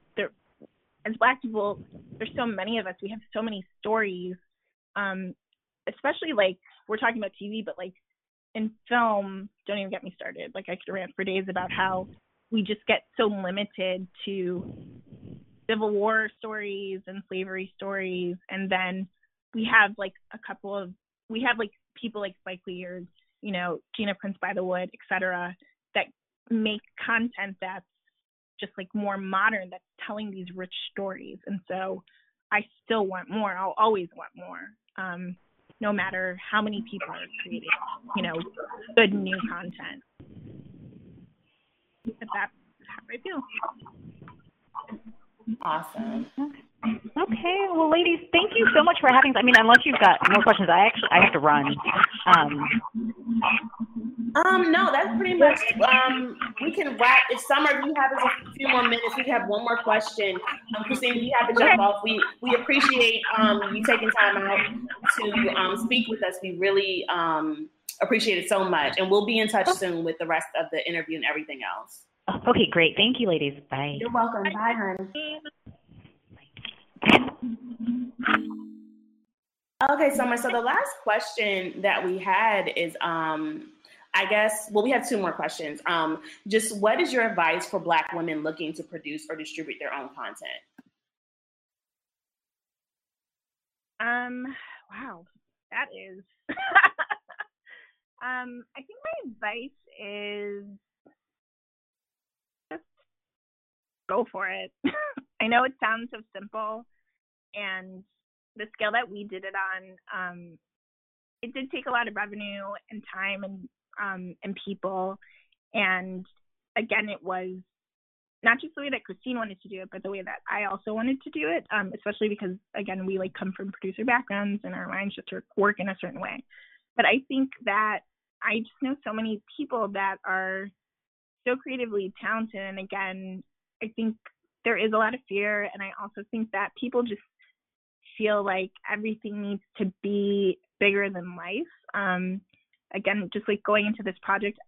As Black people, there's so many of us. We have so many stories, um, especially like we're talking about TV, but like in film, don't even get me started. Like I could rant for days about how we just get so limited to Civil War stories and slavery stories, and then we have like a couple of we have like people like Spike Lee or you know Gina Prince Bythewood, etc., that make content that's just like more modern, that's telling these rich stories, and so I still want more. I'll always want more. Um, no matter how many people are creating, you know, good new content if that's how I feel. Awesome. Okay, well, ladies, thank you so much for having. I mean, unless you've got more questions, I actually I have to run. Um, um no, that's pretty much. Um, we can wrap. If Summer, if you have a few more minutes, we have one more question. Um, Christine, you have to jump okay. off. We we appreciate um you taking time out to um speak with us. We really um appreciate it so much. And we'll be in touch soon with the rest of the interview and everything else. Okay, great. Thank you, ladies. Bye. You're welcome. Bye, honey. Okay, Summer. So the last question that we had is, um, I guess, well, we have two more questions. Um, just what is your advice for Black women looking to produce or distribute their own content? Um. Wow, that is Um, I think my advice is just go for it. I know it sounds so simple, and the scale that we did it on, um, it did take a lot of revenue and time and um, and people, and again, it was not just the way that Christine wanted to do it, but the way that I also wanted to do it, um, especially because again, we like come from producer backgrounds and our minds just work in a certain way. But I think that I just know so many people that are so creatively talented. And again, I think there is a lot of fear, and I also think that people just feel like everything needs to be bigger than life. Um, again, just like going into this project,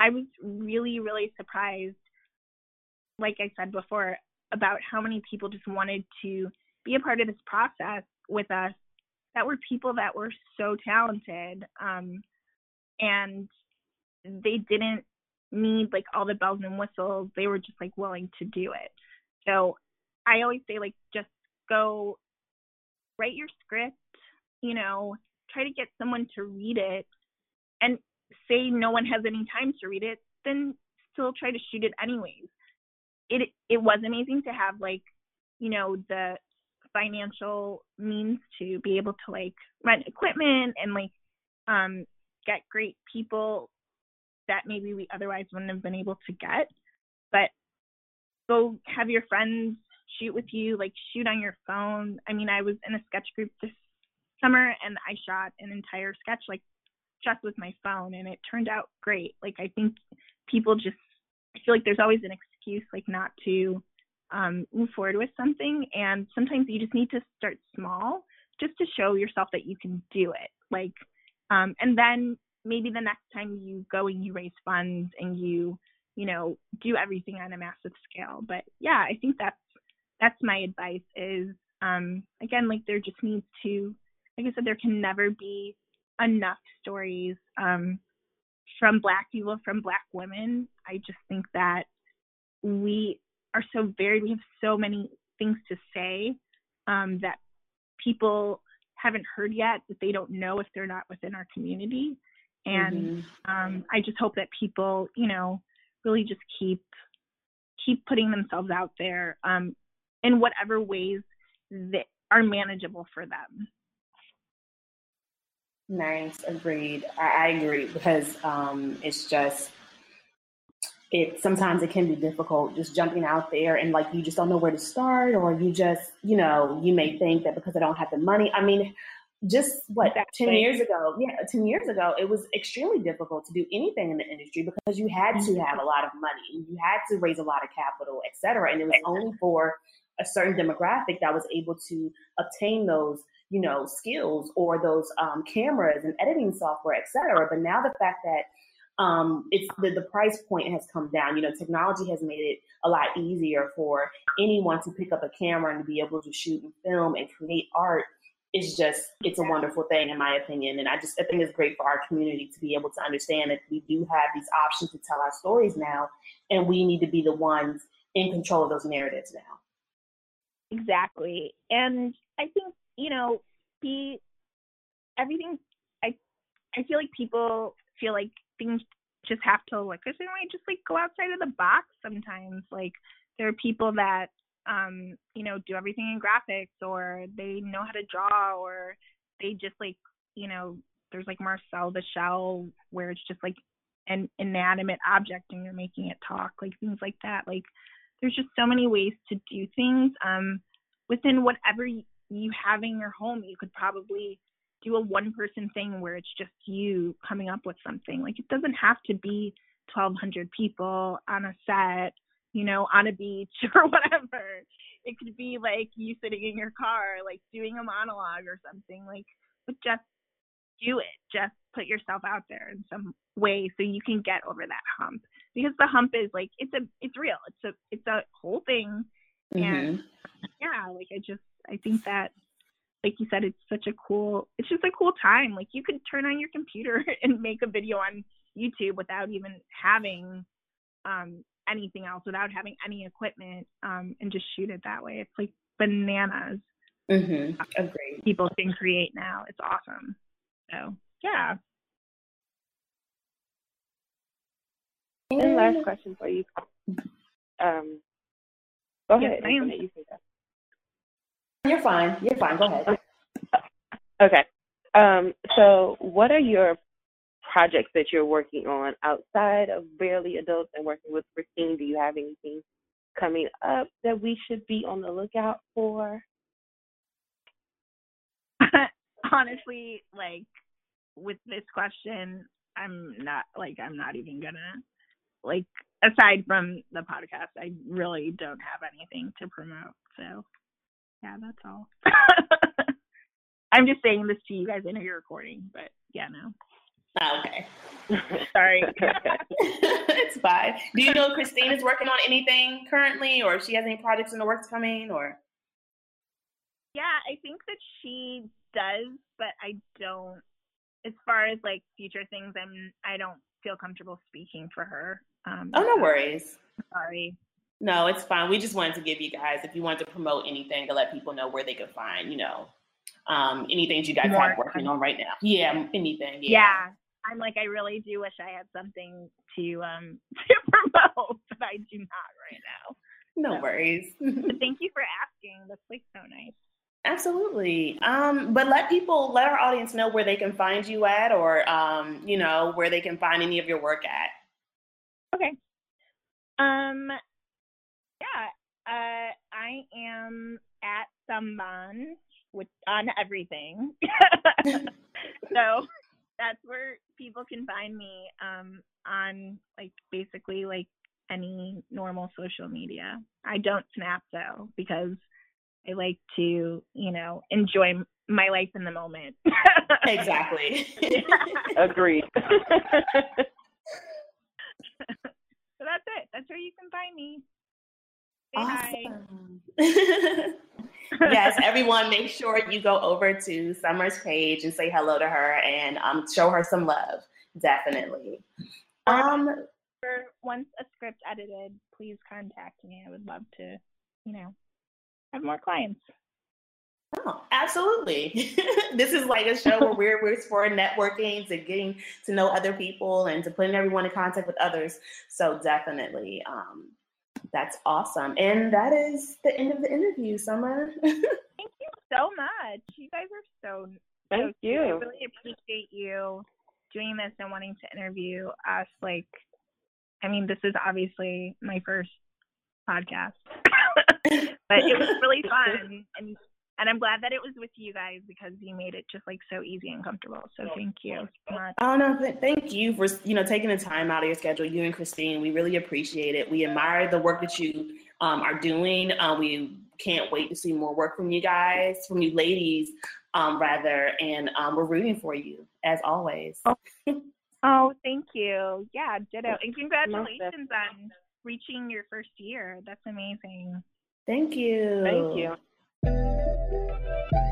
I was really, really surprised, like I said before, about how many people just wanted to be a part of this process with us that were people that were so talented um, and they didn't need like all the bells and whistles they were just like willing to do it. So i always say like just go write your script you know try to get someone to read it. And say no one has any time to read it then still try to shoot it anyways. It it was amazing to have like you know the financial means to be able to like rent equipment and like um get great people that maybe we otherwise wouldn't have been able to get but go have your friends shoot with you like shoot on your phone i mean i was in a sketch group this summer and i shot an entire sketch like just with my phone and it turned out great like i think people just i feel like there's always an excuse like not to um, move forward with something. And sometimes you just need to start small just to show yourself that you can do it. Like, um, and then maybe the next time you go and you raise funds and you, you know, do everything on a massive scale. But yeah, I think that's that's my advice. Is um, again, like there just needs to, like I said, there can never be enough stories um, from Black people, from Black women. I just think that we are so varied. We have so many things to say um, that people haven't heard yet that they don't know if they're not within our community. And mm-hmm. um, I just hope that people, you know, really just keep keep putting themselves out there um, in whatever ways that are manageable for them. Nice, agreed. I, I agree because um, it's just it sometimes it can be difficult just jumping out there and like you just don't know where to start or you just you know you may think that because i don't have the money i mean just what exactly. 10 years ago yeah 10 years ago it was extremely difficult to do anything in the industry because you had to have a lot of money you had to raise a lot of capital et cetera and it was only for a certain demographic that was able to obtain those you know skills or those um, cameras and editing software et cetera but now the fact that um, it's the, the price point has come down. You know, technology has made it a lot easier for anyone to pick up a camera and to be able to shoot and film and create art. It's just, it's a wonderful thing in my opinion. And I just, I think it's great for our community to be able to understand that we do have these options to tell our stories now, and we need to be the ones in control of those narratives now. Exactly. And I think, you know, be everything I I feel like people feel like things just have to look a certain way. Just like go outside of the box sometimes. Like there are people that um, you know, do everything in graphics or they know how to draw or they just like, you know, there's like Marcel the Shell where it's just like an inanimate object and you're making it talk, like things like that. Like there's just so many ways to do things. Um, within whatever you have in your home, you could probably do a one person thing where it's just you coming up with something. Like it doesn't have to be 1200 people on a set, you know, on a beach or whatever. It could be like you sitting in your car, like doing a monologue or something. Like, but just do it. Just put yourself out there in some way so you can get over that hump. Because the hump is like it's a it's real. It's a it's a whole thing. Mm-hmm. And yeah, like I just I think that like you said, it's such a cool, it's just a cool time. Like you could turn on your computer and make a video on YouTube without even having um, anything else, without having any equipment, um, and just shoot it that way. It's like bananas. Mm-hmm. Agreed. People can create now. It's awesome. So yeah. And last question for you. Um, go yes, ahead. Go ahead. You that. You're fine. You're fine. Go ahead. Okay. Um, so, what are your projects that you're working on outside of Barely Adults and working with Christine? Do you have anything coming up that we should be on the lookout for? Honestly, like with this question, I'm not like I'm not even gonna like aside from the podcast, I really don't have anything to promote. So, yeah, that's all. I'm just saying this to you guys. I know you're recording, but yeah, no. Oh, okay. Sorry. it's fine. Do you know Christine is working on anything currently, or if she has any projects in the works coming, or? Yeah, I think that she does, but I don't. As far as like future things, I'm I don't feel comfortable speaking for her. Um, Oh, no worries. Sorry. No, it's fine. We just wanted to give you guys, if you wanted to promote anything, to let people know where they could find, you know, um, anything you guys More have working on right now. Yeah, anything. Yeah. Yeah. I'm like I really do wish I had something to um to promote, but I do not right now. No So- worries. But thank you for asking. That's like so nice. Absolutely. Um, but let people, let our audience know where they can find you at, or um, you know, where they can find any of your work at. Okay. Um yeah, uh I am at Samban which on everything. so that's where people can find me um on like basically like any normal social media. I don't snap though because I like to, you know, enjoy my life in the moment. Exactly. Agreed. So that's it. That's where you can find me. Say hi. Awesome. yes, everyone, make sure you go over to Summer's page and say hello to her and um, show her some love. Definitely. Um, For once a script edited, please contact me. I would love to, you know, have more clients. oh, absolutely. this is like a show where we're we're for networking, to getting to know other people, and to putting everyone in contact with others. So definitely, um, that's awesome. And that is the end of the interview, Summer. Thank you so much. You guys are so Thank so cute. I you. really appreciate you doing this and wanting to interview us. Like, I mean, this is obviously my first podcast, but it was really fun, and and I'm glad that it was with you guys because you made it just like so easy and comfortable. So thank you so much. Oh no! Th- thank you for you know taking the time out of your schedule. You and Christine, we really appreciate it. We admire the work that you um, are doing. Uh, we can't wait to see more work from you guys, from you ladies, um, rather, and um, we're rooting for you as always. Oh, thank you. Yeah, ditto, and congratulations on reaching your first year. That's amazing. Thank you. Thank you. It's time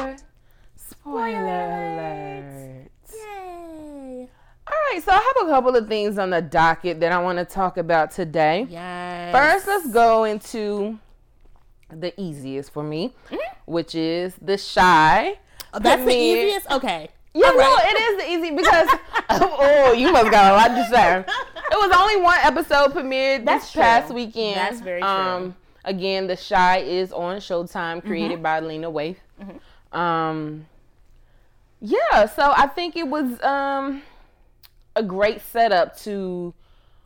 for spoiler alert. Yay! All right, so I have a couple of things on the docket that I want to talk about today. Yes. First, let's go into the easiest for me, which is the Chi. Oh, that's the easiest. Okay. Yeah, All no, right. it is the easy because oh, you must got a lot to say. It was only one episode premiered That's this past weekend. That's very true. Um, again, The Chi is on Showtime, created Mm-hmm. by Lena Waithe. Um, yeah, so I think it was um a great setup to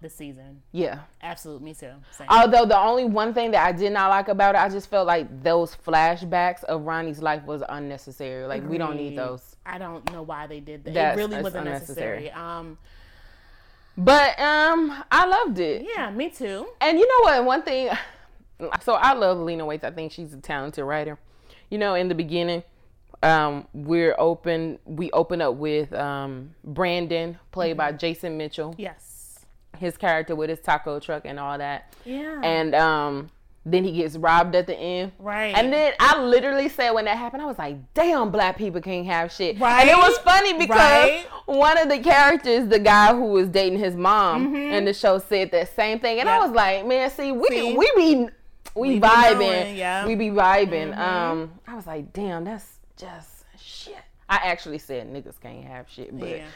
The season. yeah. Absolutely. Me too. Same. Although the only one thing that I did not like about it, I just felt like those flashbacks of Ronnie's life was unnecessary. Like we don't need those. I don't know why they did that. That's- it really wasn't unnecessary. necessary. Um, But um, I loved it. yeah, me too. And you know what? One thing, so I love Lena Waithe. I think she's a talented writer. You know, in the beginning, um, we're open. We open up with um, Brandon, played by Jason Mitchell. Yes. His character with his taco truck and all that. Yeah. And um, then he gets robbed at the end. right. And then I literally said when that happened, I was like, damn, black people can't have shit. Right? And it was funny because Right? one of the characters, the guy who was dating his mom in the show, said that same thing. And I Mm-hmm. Was like, man, see, we See? we be we, We be vibing. yeah. Mm-hmm. We be vibing. Um, I was like, damn, that's just shit. I actually said niggas can't have shit, but Yeah,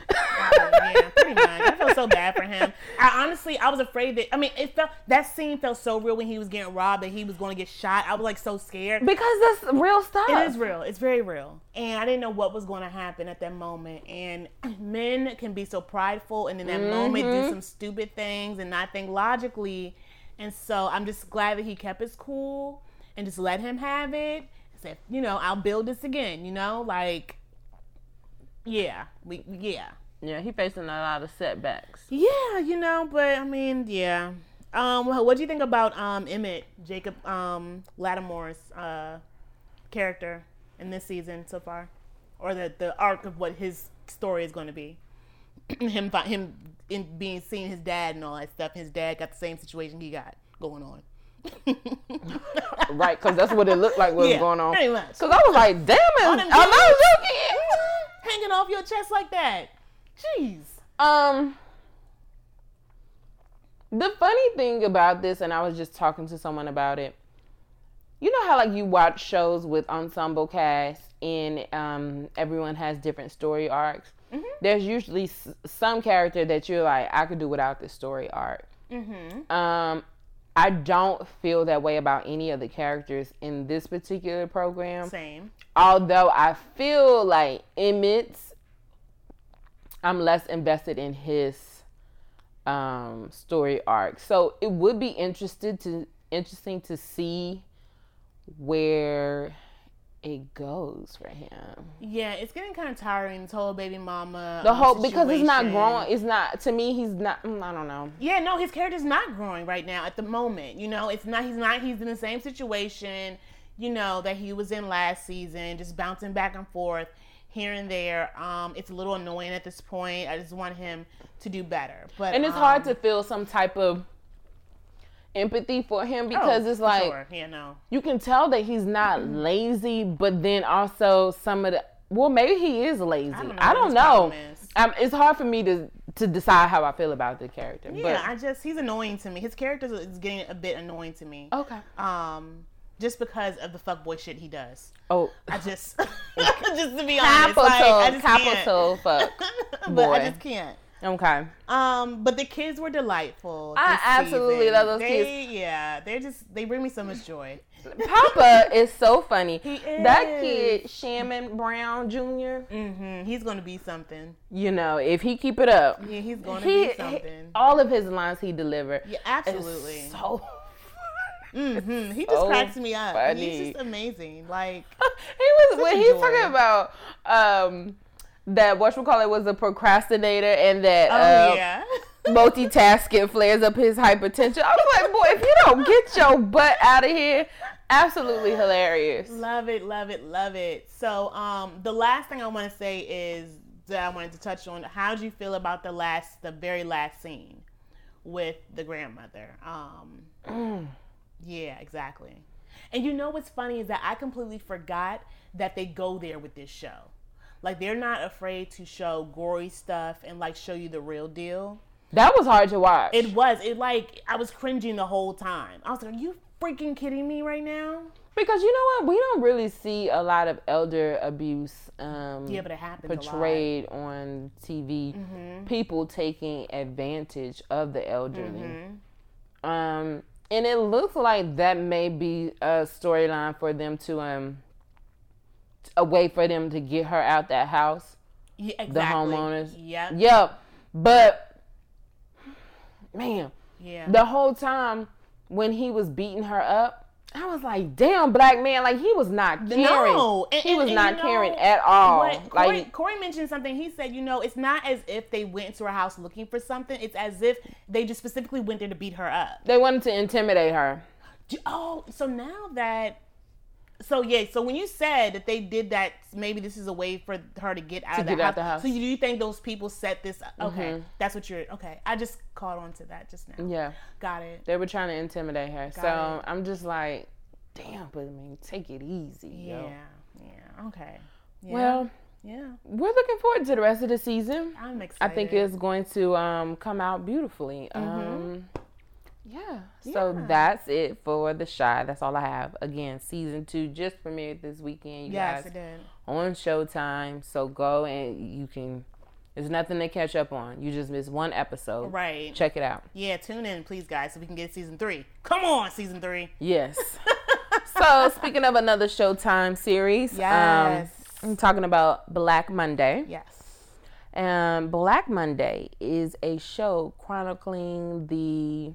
yeah, pretty much. I felt so bad for him. I honestly, I was afraid that. I mean, it felt that scene felt so real when he was getting robbed and he was going to get shot. I was like so scared. because that's real stuff. It is real. It's very real. And I didn't know what was going to happen at that moment. And men can be so prideful and in that mm-hmm. moment do some stupid things and not think logically. And so I'm just glad that he kept his cool and just let him have it. Said, you know, I'll build this again, you know? Like, yeah, we, yeah. Yeah, he facing a lot of setbacks. Yeah, you know, but I mean, yeah. Um, what do you think about um Emmett Jacob um Latimore's uh character in this season so far, or the the arc of what his story is going to be? him him in being seeing his dad and all that stuff. His dad got the same situation he got going on. Right, because that's what it looked like was Yeah, going on. Because I was like, damn it, I'm not joking. Hanging off your chest like that. Jeez. Um, the funny thing about this, and I was just talking to someone about it. You know how like you watch shows with ensemble cast, and um, everyone has different story arcs. There's usually s- some character that you're like, I could do without this story arc. Mm-hmm. Um, I don't feel that way about any of the characters in this particular program Same. although I feel like Emmett's, I'm less invested in his um, story arc. So it would be interested to interesting to see where it goes for him. Yeah, it's getting kind of tiring. This whole baby mama. The um, whole because it's not growing. It's not to me. He's not. mm, I don't know. Yeah, no, his character's not growing right now at the moment. You know, it's not. He's not. He's in the same situation. You know that he was in last season, just bouncing back and forth here and there. Um, it's a little annoying at this point. I just want him to do better. But And it's hard um, to feel some type of empathy for him oh, because it's like sure. yeah, no, you can tell that he's not lazy, but then also some of the well, maybe he is lazy. I don't know I don't know. Um, it's hard for me to to decide how I feel about the character. yeah, I just he's annoying to me. His character is getting a bit annoying to me. okay. Um, just because of the fuckboy shit he does. Oh, I just, just to be honest, capital, like, I just capital, fuck. can't. but boy. I just can't. Okay. Um, but the kids were delightful. I absolutely season. love those they, kids. Yeah, they're just they bring me so much joy. Papa is so funny. He That is. kid, Shamon Brown Jr. hmm He's gonna be something. You know, if he keep it up, Yeah, he's gonna he, be he- something. all of his lines he delivered. yeah, is absolutely. So hmm He just so cracks me up. funny. He's just amazing. Like, he was Such when a he's joy. talking about um that what call it was a procrastinator and that oh uh, yeah. multitasking flares up his hypertension. I was like, boy, if you don't get your butt out of here, absolutely hilarious. Love it, love it, love it. So, um, the last thing I want to say is that I wanted to touch on. How do you feel about the last, the very last scene with the grandmother? Um, yeah, exactly. And you know what's funny is that I completely forgot that they go there with this show. Like they're not afraid to show gory stuff and like show you the real deal. That was hard to watch. It was. It like I was cringing the whole time. I was like, "Are you freaking kidding me right now?" because you know what? We don't really see a lot of elder abuse um, Yeah, but it happens portrayed on TV. Mm-hmm. People taking advantage of the elderly. Mm-hmm. Um, and it looks like that may be a storyline for them to um a way for them to get her out that house. Yeah, exactly. The homeowners. Yep. Yeah, but man, Yeah. the whole time when he was beating her up, I was like, "Damn, black man!" Like he was not caring. No, and- he was and not you caring know at all. What Corey, Like Corey mentioned something. He said, you know, it's not as if they went to her house looking for something. It's as if they just specifically went there to beat her up. they wanted to intimidate her. Oh, so now that, so yeah, so when you said that they did that, maybe this is a way for her to get out, To of, the get out house. the house. So you, do you think those people set this? Up? Okay, Mhm. that's what you're. Okay, I just caught on to that just now. Yeah, Got it. they were trying to intimidate her. Got so it. I'm just like, "Damn, but I mean, take it easy, Yeah. yo." Yeah. Okay. Yeah. Well, yeah. we're looking forward to the rest of the season. I'm excited. I think it's going to um, come out beautifully. Mm-hmm. Um, yeah. So Yeah. that's it for the Chi. That's all I have. Again, season two just premiered this weekend. You Yes, guys it did. on Showtime. So go and you can. There's nothing to catch up on. You just missed one episode. Right. Check it out. Yeah, tune in, please, guys, so we can get season three. Come on, season three. Yes. so speaking of another Showtime series, Yes. um, I'm talking about Black Monday. Yes. Um, Black Monday is a show chronicling the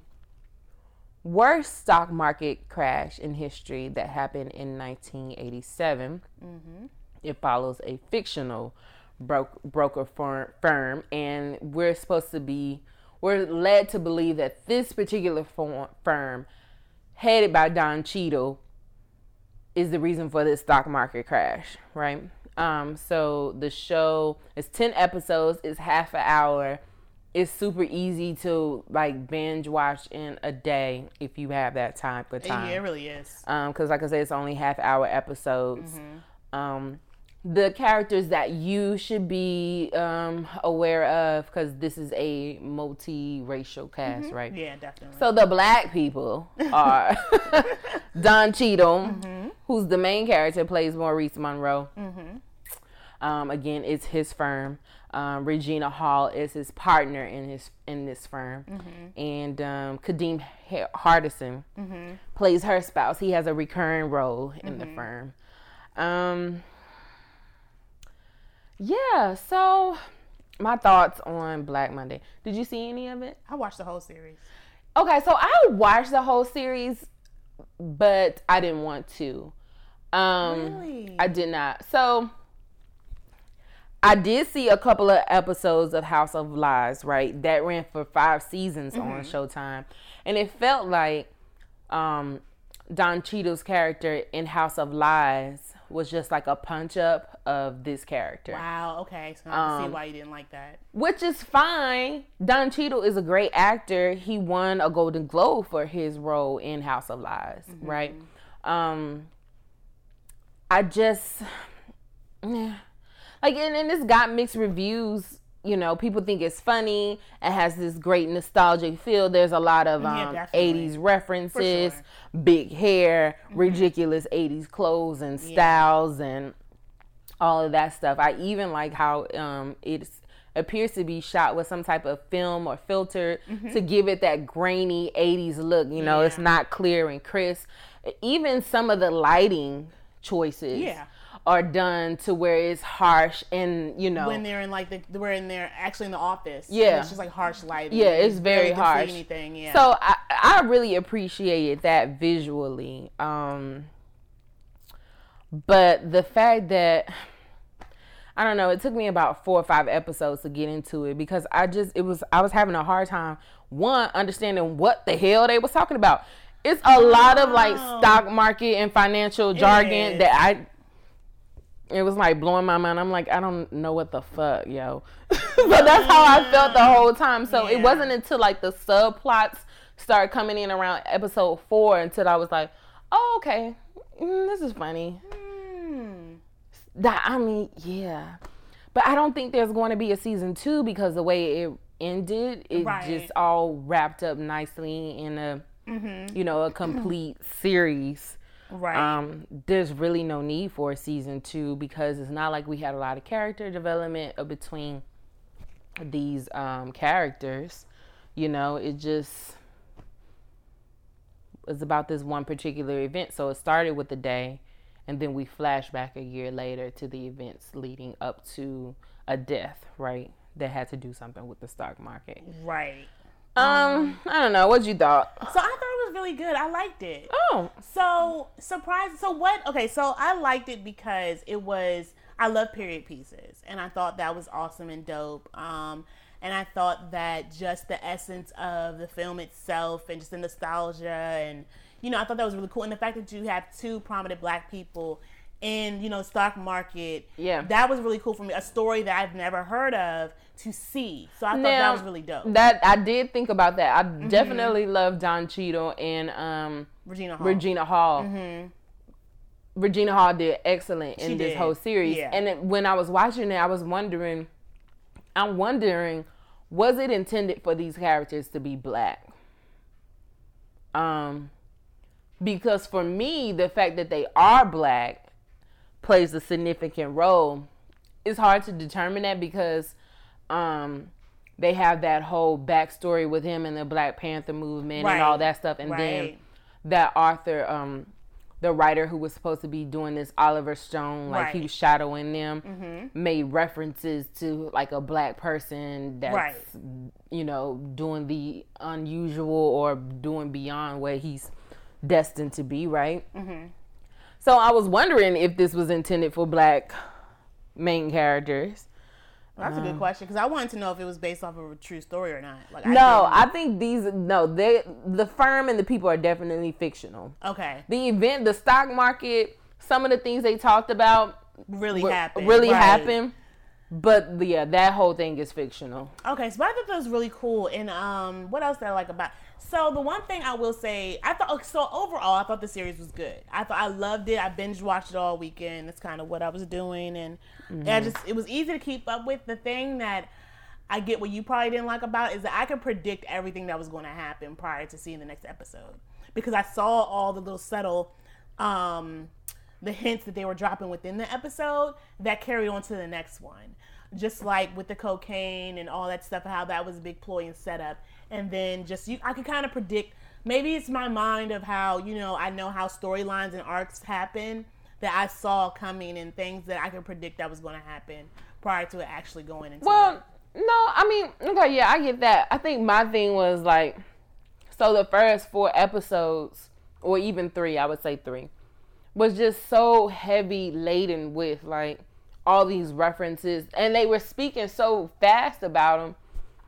worst stock market crash in history that happened in 1987. It follows a fictional bro- broker fir- firm, and we're supposed to be, we're led to believe that this particular for- firm, headed by Don Cheadle, is the reason for this stock market crash, right? Um, so the show is 10 episodes, it's half an hour. It's super easy to like binge watch in a day if you have that time for time. Yeah, it really is. um because like i said it's only half hour episodes. Um the characters that you should be um aware of because this is a multi-racial cast right? Yeah, definitely. so the black people are don Cheadle, who's the main character plays maurice monroe. Um, again it's his firm um, regina hall is his partner in his in this firm and um, kadeem Ha- hardison plays her spouse he has a recurring role in the firm um, yeah so my thoughts on black monday did you see any of it I watched the whole series. Okay, so I watched the whole series, but I didn't want to. Um Really? I did not. So I did see a couple of episodes of House of Lies, right? That ran for 5 seasons on Showtime. And it felt like um Don Cheadle's character in House of Lies was just like a punch up of this character Wow. Okay, so I can see Um, why you didn't like that. which is fine. Don Cheadle is a great actor. He won a Golden Globe for his role in House of Lies, right? Um, I just, yeah. Like, and, and this got mixed reviews. You know, people think it's funny. It has this great nostalgic feel. There's a lot of um, definitely. 80s references, sure. big hair, ridiculous 80s clothes and styles, and all of that stuff. I even like how um, it appears to be shot with some type of film or filter to give it that grainy 80s look. You know, it's not clear and crisp. Even some of the lighting choices Yeah. Are done to where it's harsh and, you know, When they're in like the we're in there actually in the office. Yeah. it's just like harsh lighting. Yeah, it's very barely can see harsh. Anything? Yeah. So I, I really appreciated that visually. Um, but the fact that I don't know, it took me about four or five episodes to get into it because I just it was I was having a hard time one understanding what the hell they was talking about. It's a lot of like stock market and financial jargon that I it was like blowing my mind. I'm like, I don't know what the fuck, yo. but that's how I felt the whole time. So it wasn't until like the subplots started coming in around episode four until I was like, oh, okay, mm, this is funny. Hmm. That I mean, yeah, but I don't think there's going to be a season two because the way it ended, it Right. just all wrapped up nicely in a, you know, a complete series. Right. Um, there's really no need for a season two because it's not like we had a lot of character development between these um, characters. You know, it just was about this one particular event. So it started with the day, and then we flash back a year later to the events leading up to a death, right? That had to do something with the stock market. right. Um, I don't know. What'd you thought? So I thought it was really good. I liked it. Oh, So surprised. So what? Okay, so I liked it because it was. I love period pieces, and I thought that was awesome and dope. Um, and I thought that just the essence of the film itself, and just the nostalgia, and you know, I thought that was really cool. And the fact that you have two prominent black people in you know stock market, Yeah. that was really cool for me. A story that I've never heard of to see. So I thought that was really dope. That I did think about that. I definitely love Don Cheadle and um, Regina Hall. Regina Hall. Regina Hall did excellent in She this did. whole series. Yeah. And it, when I was watching it, I was wondering, I'm wondering, was it intended for these characters to be black? Um, because for me, the fact that they are black plays a significant role. It's hard to determine that because um, they have that whole backstory with him and the Black Panther movement and all that stuff, and then that Arthur, um, the writer who was supposed to be doing this, Oliver Stone, like he was shadowing them, Mhm. made references to like a black person that's Right. you know doing the unusual or doing beyond what he's destined to be, right? Mm-hmm. So I was wondering if this was intended for black main characters. That's a good Um, question because I wanted to know if it was based off of a true story or not. Like, I No, I think these no, they the firm and the people are definitely fictional. okay, The event, the stock market, some of the things they talked about really were- happened. Really right. happened. But yeah, that whole thing is fictional. Okay, so I thought that was really cool. And um, what else did I like about? So the one thing I will say, I thought so overall, I thought the series was good. I thought I loved it. I binge watched it all weekend. That's kind of what I was doing, and I Mhm. just it was easy to keep up with. The thing that I get what you probably didn't like about is that I could predict everything that was going to happen prior to seeing the next episode because I saw all the little subtle um the hints that they were dropping within the episode that carried on to the next one. Just like with the cocaine and all that stuff, how that was a big ploy and setup. And then just you I could kind of predict maybe it's my mind of how, you know, I know how storylines and arcs happen that I saw coming and things that I could predict that was gonna happen prior to it actually going into Well, no, I mean, okay, yeah, I get that. I think my thing was like, so the first four episodes, or even three, I would say three, was just so heavy laden with like all these references, and they were speaking so fast about them,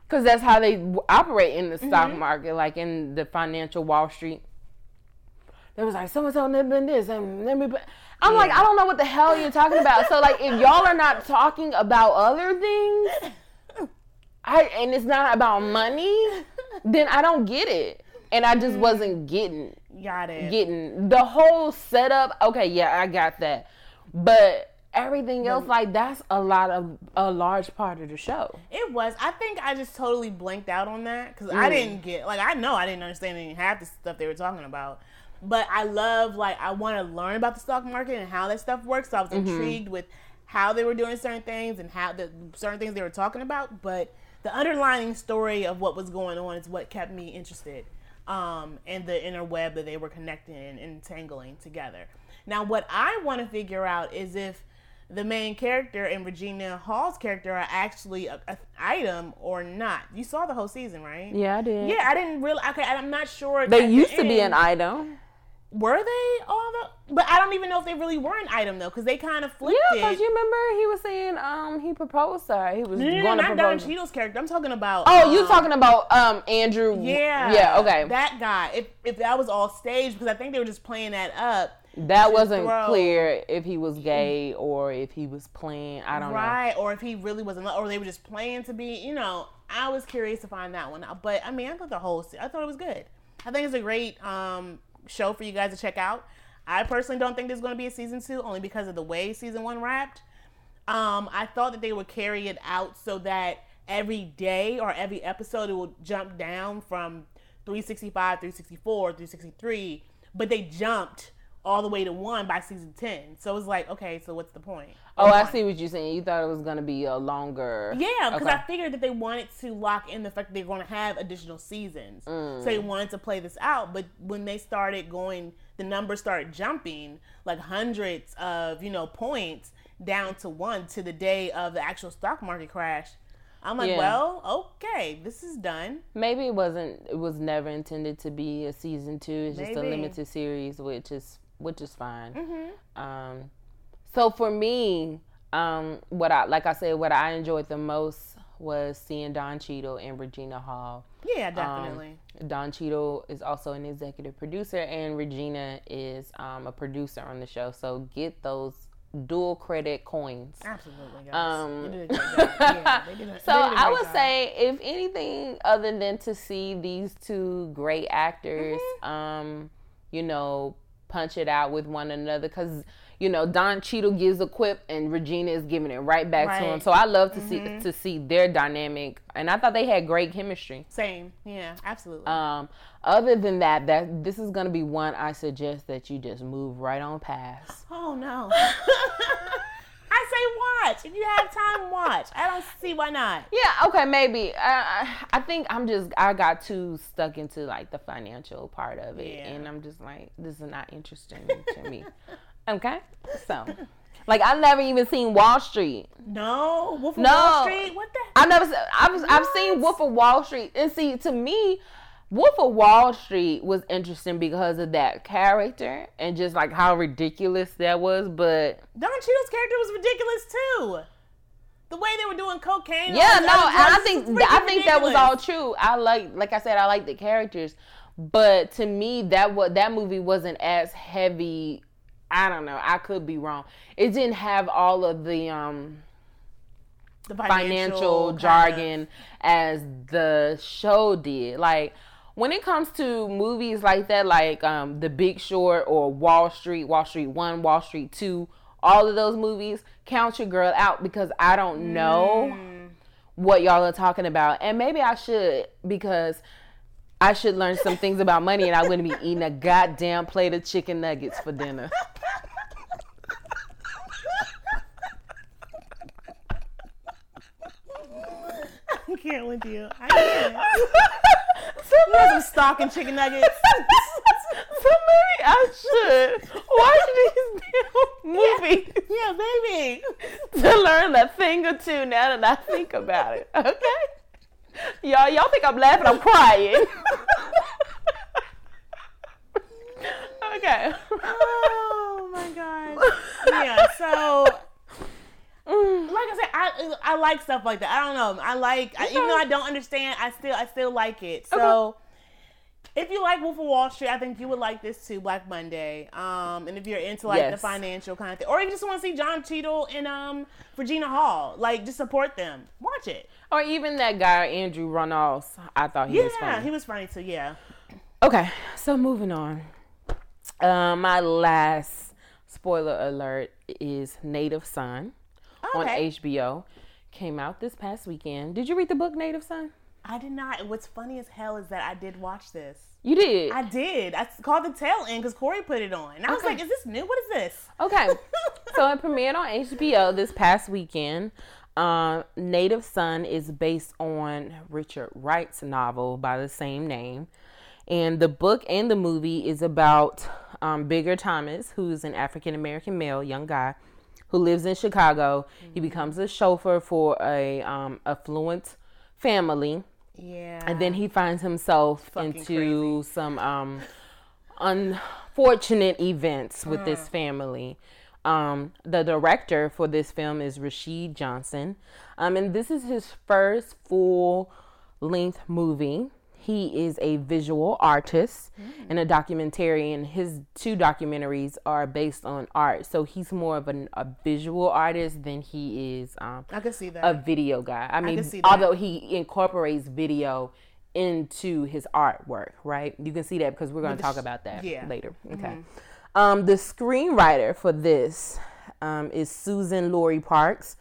because that's how they w- operate in the stock Mhm. market, like in the financial Wall Street. They was like, so and so been this, and let me. I'm like, I don't know what the hell you're talking about. So like, if y'all are not talking about other things, I and it's not about money, then I don't get it. And I just wasn't getting Got it. getting the whole setup. Okay, yeah, I got that. But everything else, like that's a lot of a large part of the show. It was. I think I just totally blanked out on that because I Mm. didn't get like I know I didn't understand any half the stuff they were talking about. But I love like I want to learn about the stock market and how that stuff works. So I was Mhm. intrigued with how they were doing certain things and how the certain things they were talking about. But the underlying story of what was going on is what kept me interested. Um, and the inner web that they were connecting and entangling together. Now, what I want to figure out is if the main character and Regina Hall's character are actually a, a item or not. You saw the whole season, right? Yeah, I did. Yeah, I didn't really. Okay, I'm not sure. They at the used to be an item. Were they all the? But I don't even know if they really were an item though, because they kind of flipped Yeah, because you remember he was saying um he proposed to her. He was No, no, no, going to not Don propose. Cheadle's character. I'm talking about. Oh, you um, talking about um Andrew? Yeah. Yeah. Okay. That guy. If if that was all staged, because I think they were just playing that up. That wasn't clear if he was gay or if he was playing. I don't know. right, or if he really was in love, or they were just playing to be. You know, I was curious to find that one out. But I mean, I thought the whole. I thought it was good. I think it's a great um, show for you guys to check out. I personally don't think there's going to be a season two, only because of the way season one wrapped. Um, I thought that they would carry it out so that every day or every episode it will jump down from 365, 364, 363, but they jumped all the way to one by season 10. So it's like, okay, so what's the point? Oh, I see what you're saying. You thought it was gonna be a longer. Yeah, because Okay. I figured that they wanted to lock in the fact that they're going to have additional seasons. Mm. So they wanted to play this out. But when they started going, the numbers started jumping like hundreds of, you know, points down to one to the day of the actual stock market crash. I'm like, Yeah. well, okay, this is done. Maybe it wasn't. It was never intended to be a season two. It's just a limited series, which is which is fine. Mhm. Um, so for me, um, what I like I said, what I enjoyed the most was seeing Don Cheadle and Regina Hall. Yeah, Um, definitely. Don Cheadle is also an executive producer, and Regina is um, a producer on the show. So get those dual credit coins. Absolutely, guys. Um, They did a great job. Yeah, a- so they did a I would job. say, if anything other than to see these two great actors, Mm-hmm. um, you know, punch it out with one another, because you know, Don Cheadle gives a quip and Regina is giving it right back to him. So I love to Mhm. see to see their dynamic, and I thought they had great chemistry. Same. Yeah, absolutely. Um, other than that, that this is gonna be one I suggest that you just move right on past. oh no. I say watch. If you have time, watch. I don't see why not. Yeah, okay, maybe. I I think I'm just I got too stuck into like the financial part of it, Yeah. and I'm just like, this is not interesting to me. Okay, so like I've never even seen Wall Street. No, Wolf of No. Wall Street. What the? I've never. I've I've seen Wolf of Wall Street, and see to me, Wolf of Wall Street was interesting because of that character and just like how ridiculous that was. But Don Cheadle's character was ridiculous too. The way they were doing cocaine. yeah, no, and I think I think that was all true. I like, like I said, I like the characters, but to me, that what that movie wasn't as heavy. I don't know. I could be wrong. It didn't have all of the um The financial, of- jargon as the show did. Like when it comes to movies like that, like um, The Big Short or Wall Street, Wall Street One, Wall Street Two, all of those movies, count your girl out because I don't know Mm. what y'all are talking about, and maybe I should because. I should learn some things about money, and I wouldn't be eating a goddamn plate of chicken nuggets for dinner. I can't with you. I can't. Want some stock and chicken nuggets? So maybe I should watch these damn movies yeah, baby. to learn a thing or two now that I think about it. Okay? Y'all, y'all think I'm laughing, I'm crying. okay. Oh my gosh. Yeah. So, Mm. like I said, I I like stuff like that. I don't know. I like I, even though I don't understand, I still I still like it. So. If you like Wolf of Wall Street, I think you would like this too, Black Monday. Um, and if you're into like the financial kind of thing, or you just want to see John Cheadle and um Regina Hall, like just support them. Watch it. Or even that guy, Andrew Runoff. I thought he yeah, was funny. he was funny too. Yeah. Okay, so moving on. Uh, my last spoiler alert is Native Son on HBO. Came out this past weekend. Did you read the book Native Son? I did not. What's funny as hell is that I did watch this. You did. I did. I called the tail end because Corey put it on. And I was like, is this new? What is this? Okay. so it premiered on HBO this past weekend. Um, Native Son is based on Richard Wright's novel by the same name. And the book and the movie is about um, Bigger Thomas, who's an African American male, young guy, who lives in Chicago. He becomes a chauffeur for a um, affluent family. Yeah. And then he finds himself Fucking into some um, unfortunate events with Mm. this family. Um, the director for this film is Rashid Johnson. Um, and this is his first full length movie. He is a visual artist Mm. and a documentarian. His two documentaries are based on art. So he's more of an, a visual artist than he is um, I could see that. a video guy. I mean, can see that. although he incorporates video into his artwork, right? You can see that because we're going to talk about that yeah. later. Okay. Mhm. Um, the screenwriter for this um, is Suzan-Lori Parks,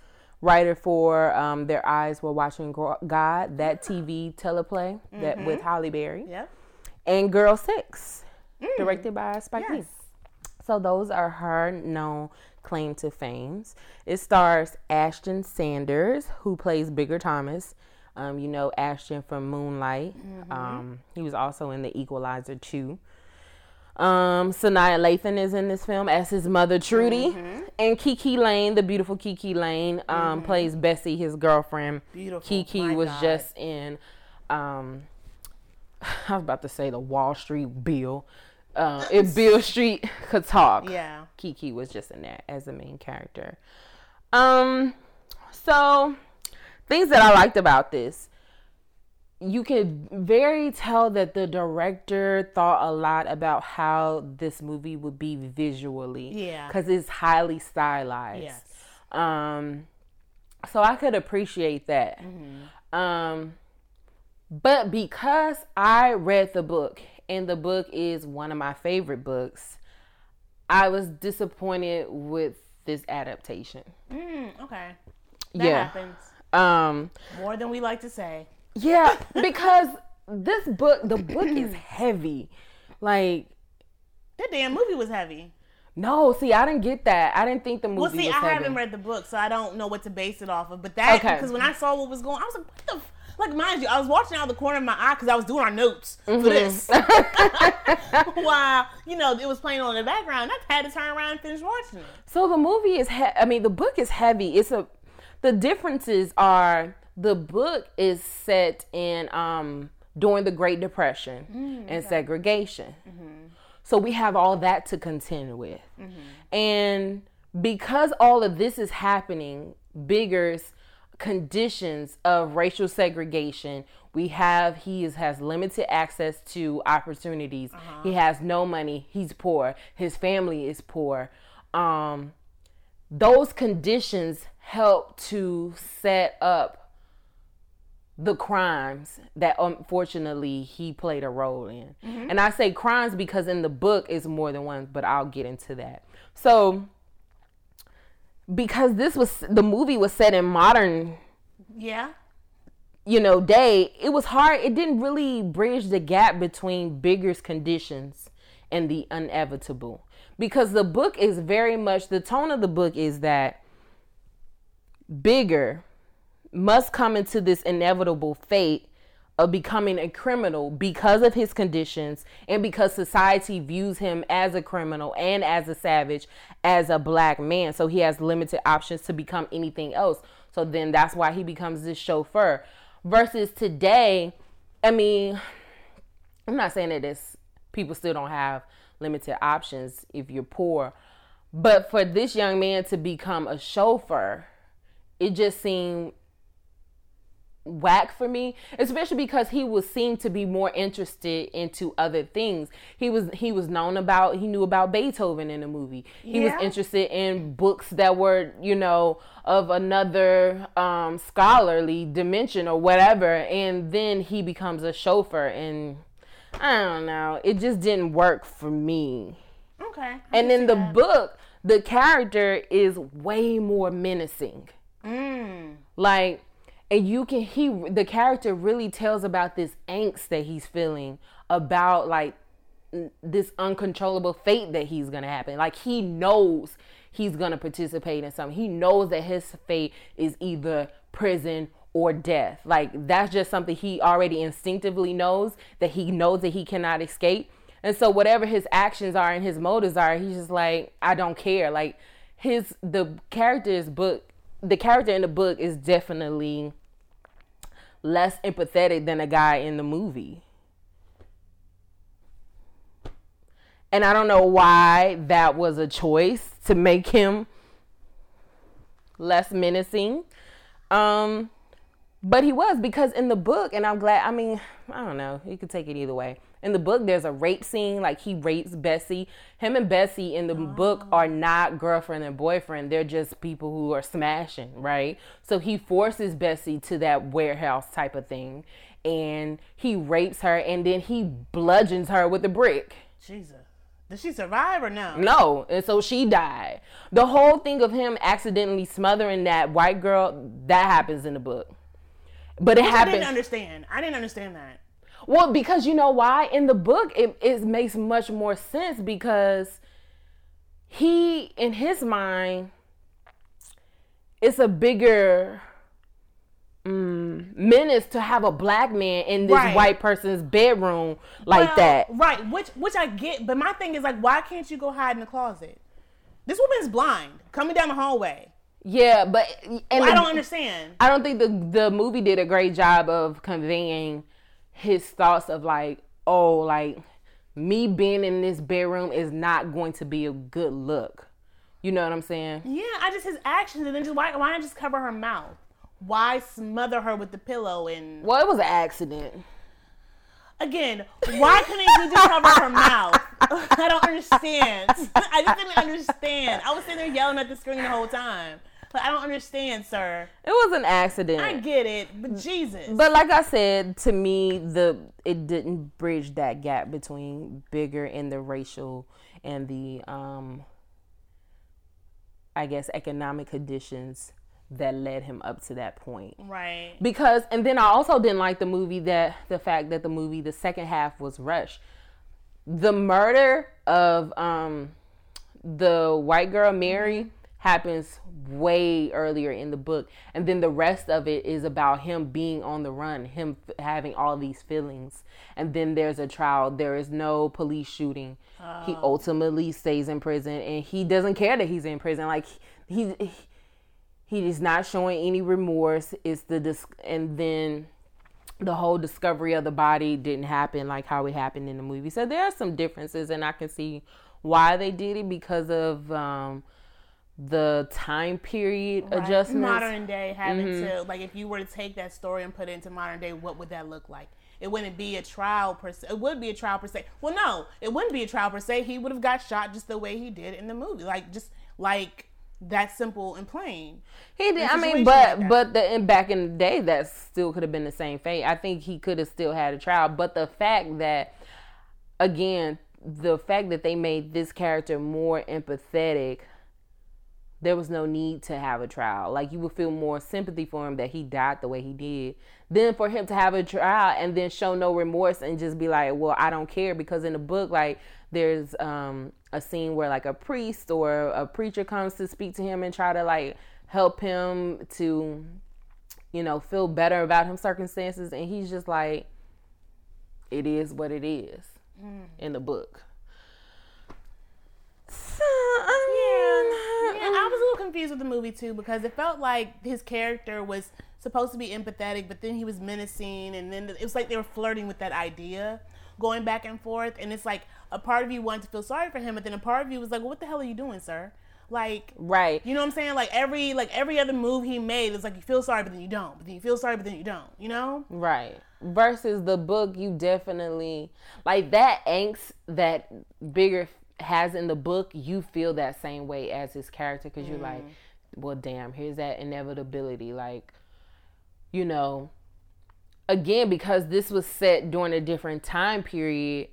writer for um, Their Eyes Were Watching God, that TV teleplay that with. Halle Berry, Yep. and Girl Six, Mm. directed by Spike Lee. So those are her known claim to fames. It stars Ashton Sanders, who plays Bigger Thomas. Um, you know Ashton from Moonlight. Mm-hmm. Um, he was also in The Equalizer 2. Um, Sanaa Lathan is in this film as his mother Trudy, Mm-hmm. and KiKi Layne, the beautiful KiKi Layne, um, plays Bessie, his girlfriend. Beautiful. Kiki My was God. just in. Um, I was about to say the Wall Street Bill. Uh, if Beale Street could talk, Yeah. Kiki was just in that as the main character. Um, so things that I liked about this, you could very tell that the director thought a lot about how this movie would be visually. Yeah. because it's highly stylized. Yes. Um, so I could appreciate that. Um, but because I read the book and the book is one of my favorite books, I was disappointed with this adaptation. Mm, okay. That yeah. happens Um more than we like to say. Yeah, because this book the book is heavy. Like That damn movie was heavy. no, see, I didn't get that. I didn't think the movie was. Well, see, I heavy. haven't read the book, so I don't know what to base it off of. But that, Okay. because when I saw what was going, I was like, what the. F-? Like, mind you, I was watching out of the corner of my eye because I was doing our notes Mm-hmm. for this. While, you know, it was playing on in the background. I had to turn around and finish watching it. So the movie is, he- I mean, the book is heavy. It's a, the differences are the book is set in um during the Great Depression and segregation. So we have all that to contend with, and because all of this is happening, Bigger's conditions of racial segregation. We have he is, has limited access to opportunities. He has no money. He's poor. His family is poor. Um, those conditions help to set up the crimes that unfortunately he played a role in. Mm-hmm. And I say crimes because in the book is more than one, but I'll get into that. So because this was the movie was set in modern Yeah. you know day it was hard it didn't really bridge the gap between bigger's conditions and the inevitable because the book is very much the tone of the book is that bigger must come into this inevitable fate of becoming a criminal because of his conditions and because society views him as a criminal and as a savage as a black man. So he has limited options to become anything else. So then that's why he becomes this chauffeur. Versus today i mean i'm not saying that this people still don't have limited options if you're poor but for this young man to become a chauffeur it just seemed whack for me especially because he was seen to be more interested into other things he was he was known about he knew about beethoven in the movie he was interested in books that were you know of another um scholarly dimension or whatever and then he becomes a chauffeur and i don't know it just didn't work for me Okay. I and in the that. book the character is way more menacing Mm. like and you can he the character really tells about this angst that he's feeling about like this uncontrollable fate that he's gonna happen. Like he knows he's gonna participate in something. He knows that his fate is either prison or death. Like that's just something he already instinctively knows that he knows that he cannot escape. And so whatever his actions are and his motives are he's just like i don't care. Like his the character's book the character in the book is definitely less empathetic than a guy in the movie. And I don't know why that was a choice to make him less menacing. Um but he was because in the book and I'm glad I mean, I don't know, you could take it either way. In the book there's a rape scene like he rapes Bessie. Him and Bessie in the book oh. are not girlfriend and boyfriend. They're just people who are smashing, right? So he forces Bessie to that warehouse type of thing and he rapes her and then he bludgeons her with a brick. Jesus. Did she survive or no? No, and so she died. The whole thing of him accidentally smothering that white girl that happens in the book, but it Which I didn't understand. I didn't understand that. Well, because you know why? In the book, it, it makes much more sense because he, in his mind, it's a bigger mm, menace to have a black man in this Right. white person's bedroom like Well, that. Right, which which I get, but my thing is like, why can't you go hide in the closet? This woman's blind, coming down the hallway. Yeah, but and I don't understand. I don't think the the movie did a great job of conveying his thoughts of like, oh, like me being in this bedroom is not going to be a good look. You know what I'm saying? Yeah, I just his actions, and then just why why not just cover her mouth? Why smother her with the pillow and Well, it was an accident. again? Why couldn't he just cover her mouth? I don't understand. I just didn't understand. I was sitting there yelling at the screen the whole time. But I don't understand, sir. It was an accident. I get it, but Jesus. But like I said, to me, the it didn't bridge that gap between bigger and the racial and the um I guess economic conditions that led him up to that point. right. Because and then I also didn't like the movie that the fact that the movie the second half was rushed. The murder of um the white girl Mary happens way earlier in the book and then the rest of it is about him being on the run, him f- having all these feelings. And then there's a trial, there is no police shooting. He ultimately stays in prison and he doesn't care that he's in prison like he, he he is not showing any remorse. It's the dis- and then the whole discovery of the body didn't happen like how it happened in the movie. So there are some differences, and I can see why they did it because of um, the time period Right. adjustments. Modern day having Mhm. to like if you were to take that story and put it into modern day, what would that look like? It wouldn't be a trial per se. It would be a trial per se. Well, no, it wouldn't be a trial per se. He would have got shot just the way he did in the movie, like just like that simple and plain. He did. I mean, but like but the back in the day, that still could have been the same fate. I think he could have still had a trial. But the fact that, again, the fact that they made this character more empathetic, there was no need to have a trial. Like you would feel more sympathy for him that he died the way he did, than for him to have a trial and then show no remorse and just be like, "Well, I don't care." Because in the book, like there's um a scene where like a priest or a preacher comes to speak to him and try to like help him to you know feel better about his circumstances and he's just like it is what it is in the book so I mean, Yeah, I was a little confused with the movie too because it felt like his character was supposed to be empathetic, but then he was menacing, and then it was like they were flirting with that idea, going back and forth. And it's like a part of you wanted to feel sorry for him, but then a part of you was like, well, "What the hell are you doing, sir?" Like, right you know what I'm saying? Like every like every other move he made, it's like you feel sorry, but then you don't. But then you feel sorry, but then you don't. You know? Right. Versus the book, you definitely like that angst that Bigger has in the book. You feel that same way as his character because you're like, mm. well, damn, here's that inevitability. Like, you know, again, because this was set during a different time period,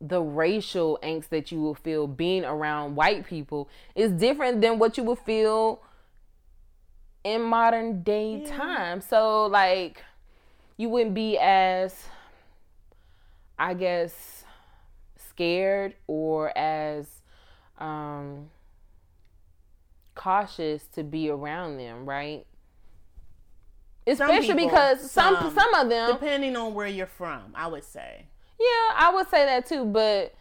the racial angst that you will feel being around white people is different than what you will feel in modern day time. So like you wouldn't be as I guess scared or as um cautious to be around them, right? Some Especially people, because some some, of them depending on where you're from, I would say. Yeah, I would say that too, but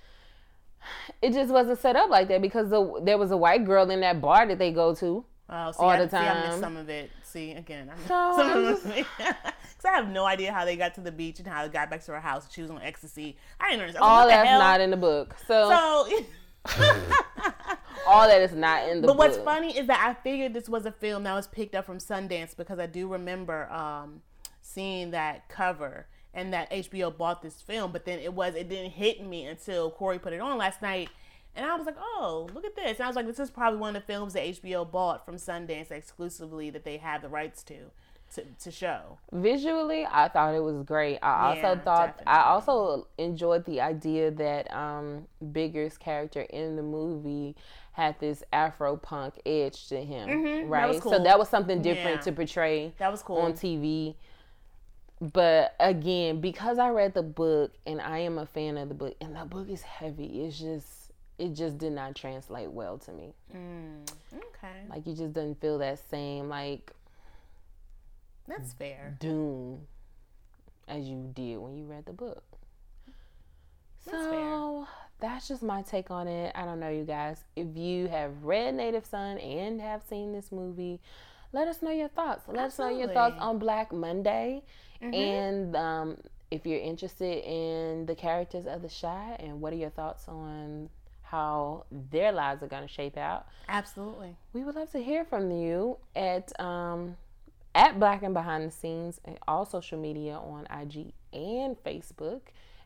it just wasn't set up like that because the, there was a white girl in that bar that they go to Oh, see, all the See, I missed time. some of it. See, again, I missed So, some I'm of. Because I have no idea how they got to the beach and how they got back to her house. She was on ecstasy. I didn't understand. All like, what the that's hell? not in the book. So, So, all that is not in the book. but book. what's funny is that I figured this was a film that was picked up from Sundance because I do remember um, seeing that cover and that HBO bought this film. But then it was it didn't hit me until Corey put it on last night. And I was like, oh, look at this. And I was like, this is probably one of the films that HBO bought from Sundance exclusively that they have the rights to, to, to show. Visually, I thought it was great. I also Yeah, thought I also enjoyed the idea that um Bigger's character in the movie had this Afro punk edge to him, Mhm, that right? was So that was something different Yeah. to portray That was cool. on TV. But again, because I read the book and I am a fan of the book, and the book is heavy, it's just it just did not translate well to me. Mm, okay. Like you just didn't feel that same like That's fair. doom as you did when you read the book. That's so that's just my take on it. I don't know, you guys. If you have read Native Son and have seen this movie, let us know your thoughts. Let us know your thoughts on Black Monday. Mhm. And um, if you're interested in the characters of the Chi, and what are your thoughts on how their lives are going to shape out? Absolutely. We would love to hear from you at um, at Black and Behind the Scenes and all social media on IG and Facebook.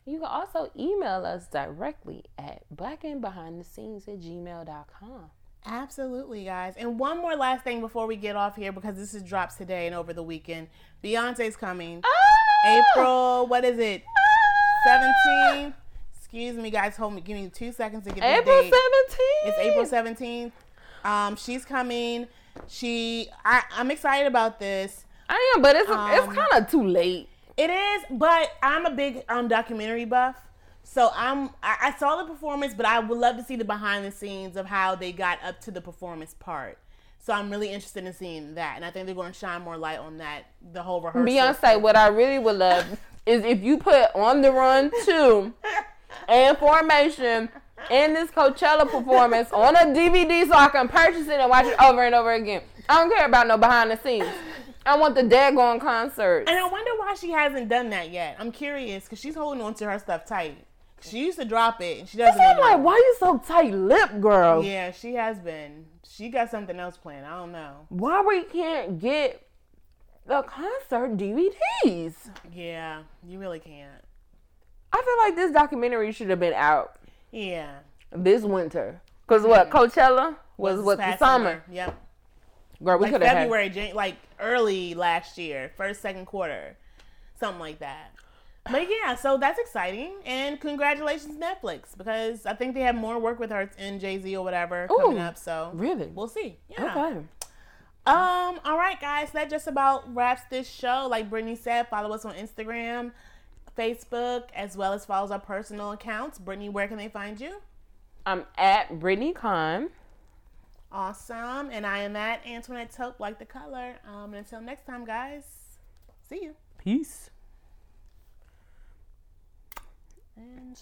You can also email us directly at blackandbehindthescenes at gmail.com. Absolutely, guys. And one more last thing before we get off here because this is drops today and over the weekend. Beyonce's coming. Ah! April, what is it? 17th. Excuse me, guys. Hold me. Give me two seconds to get the April date. seventeenth. It's April 17th. Um, she's coming. She, I, I'm excited about this. I am, but it's Um, it's kind of too late. It is, but I'm a big um documentary buff. So I'm I, I saw the performance, but I would love to see the behind the scenes of how they got up to the performance part. So I'm really interested in seeing that, and I think they're going to shine more light on that. The whole rehearsal. Beyonce, what I really would love is if you put On the Run 2 and Formation in this Coachella performance on a DVD so I can purchase it and watch it over and over again. I don't care about no behind the scenes. I want the daggone concert. And I wonder why she hasn't done that yet. I'm curious because she's holding on to her stuff tight. She used to drop it, and she doesn't. I'm like, why you so tight lip, girl? Yeah, she has been. She got something else planned. I don't know. Why we can't get the concert DVDs? Yeah, you really can't. I feel like this documentary should have been out Yeah. this winter. Cause what Coachella was what the summer. Yep. Girl, we like could have had. February, Jan- like early last year, first second quarter, something like that. But yeah, so that's exciting, and congratulations Netflix because I think they have more work with her and Jay Z or whatever coming up. So Really? we'll see. Yeah. Okay. Um. All right, guys. That just about wraps this show. Like Brittany said, follow us on Instagram, Facebook, as well as follows our personal accounts. Brittany, where can they find you? I'm at Brittany Con. Awesome. And I am at Antoinette Taupe, like the color. Um. And until next time, guys. See you. Peace. And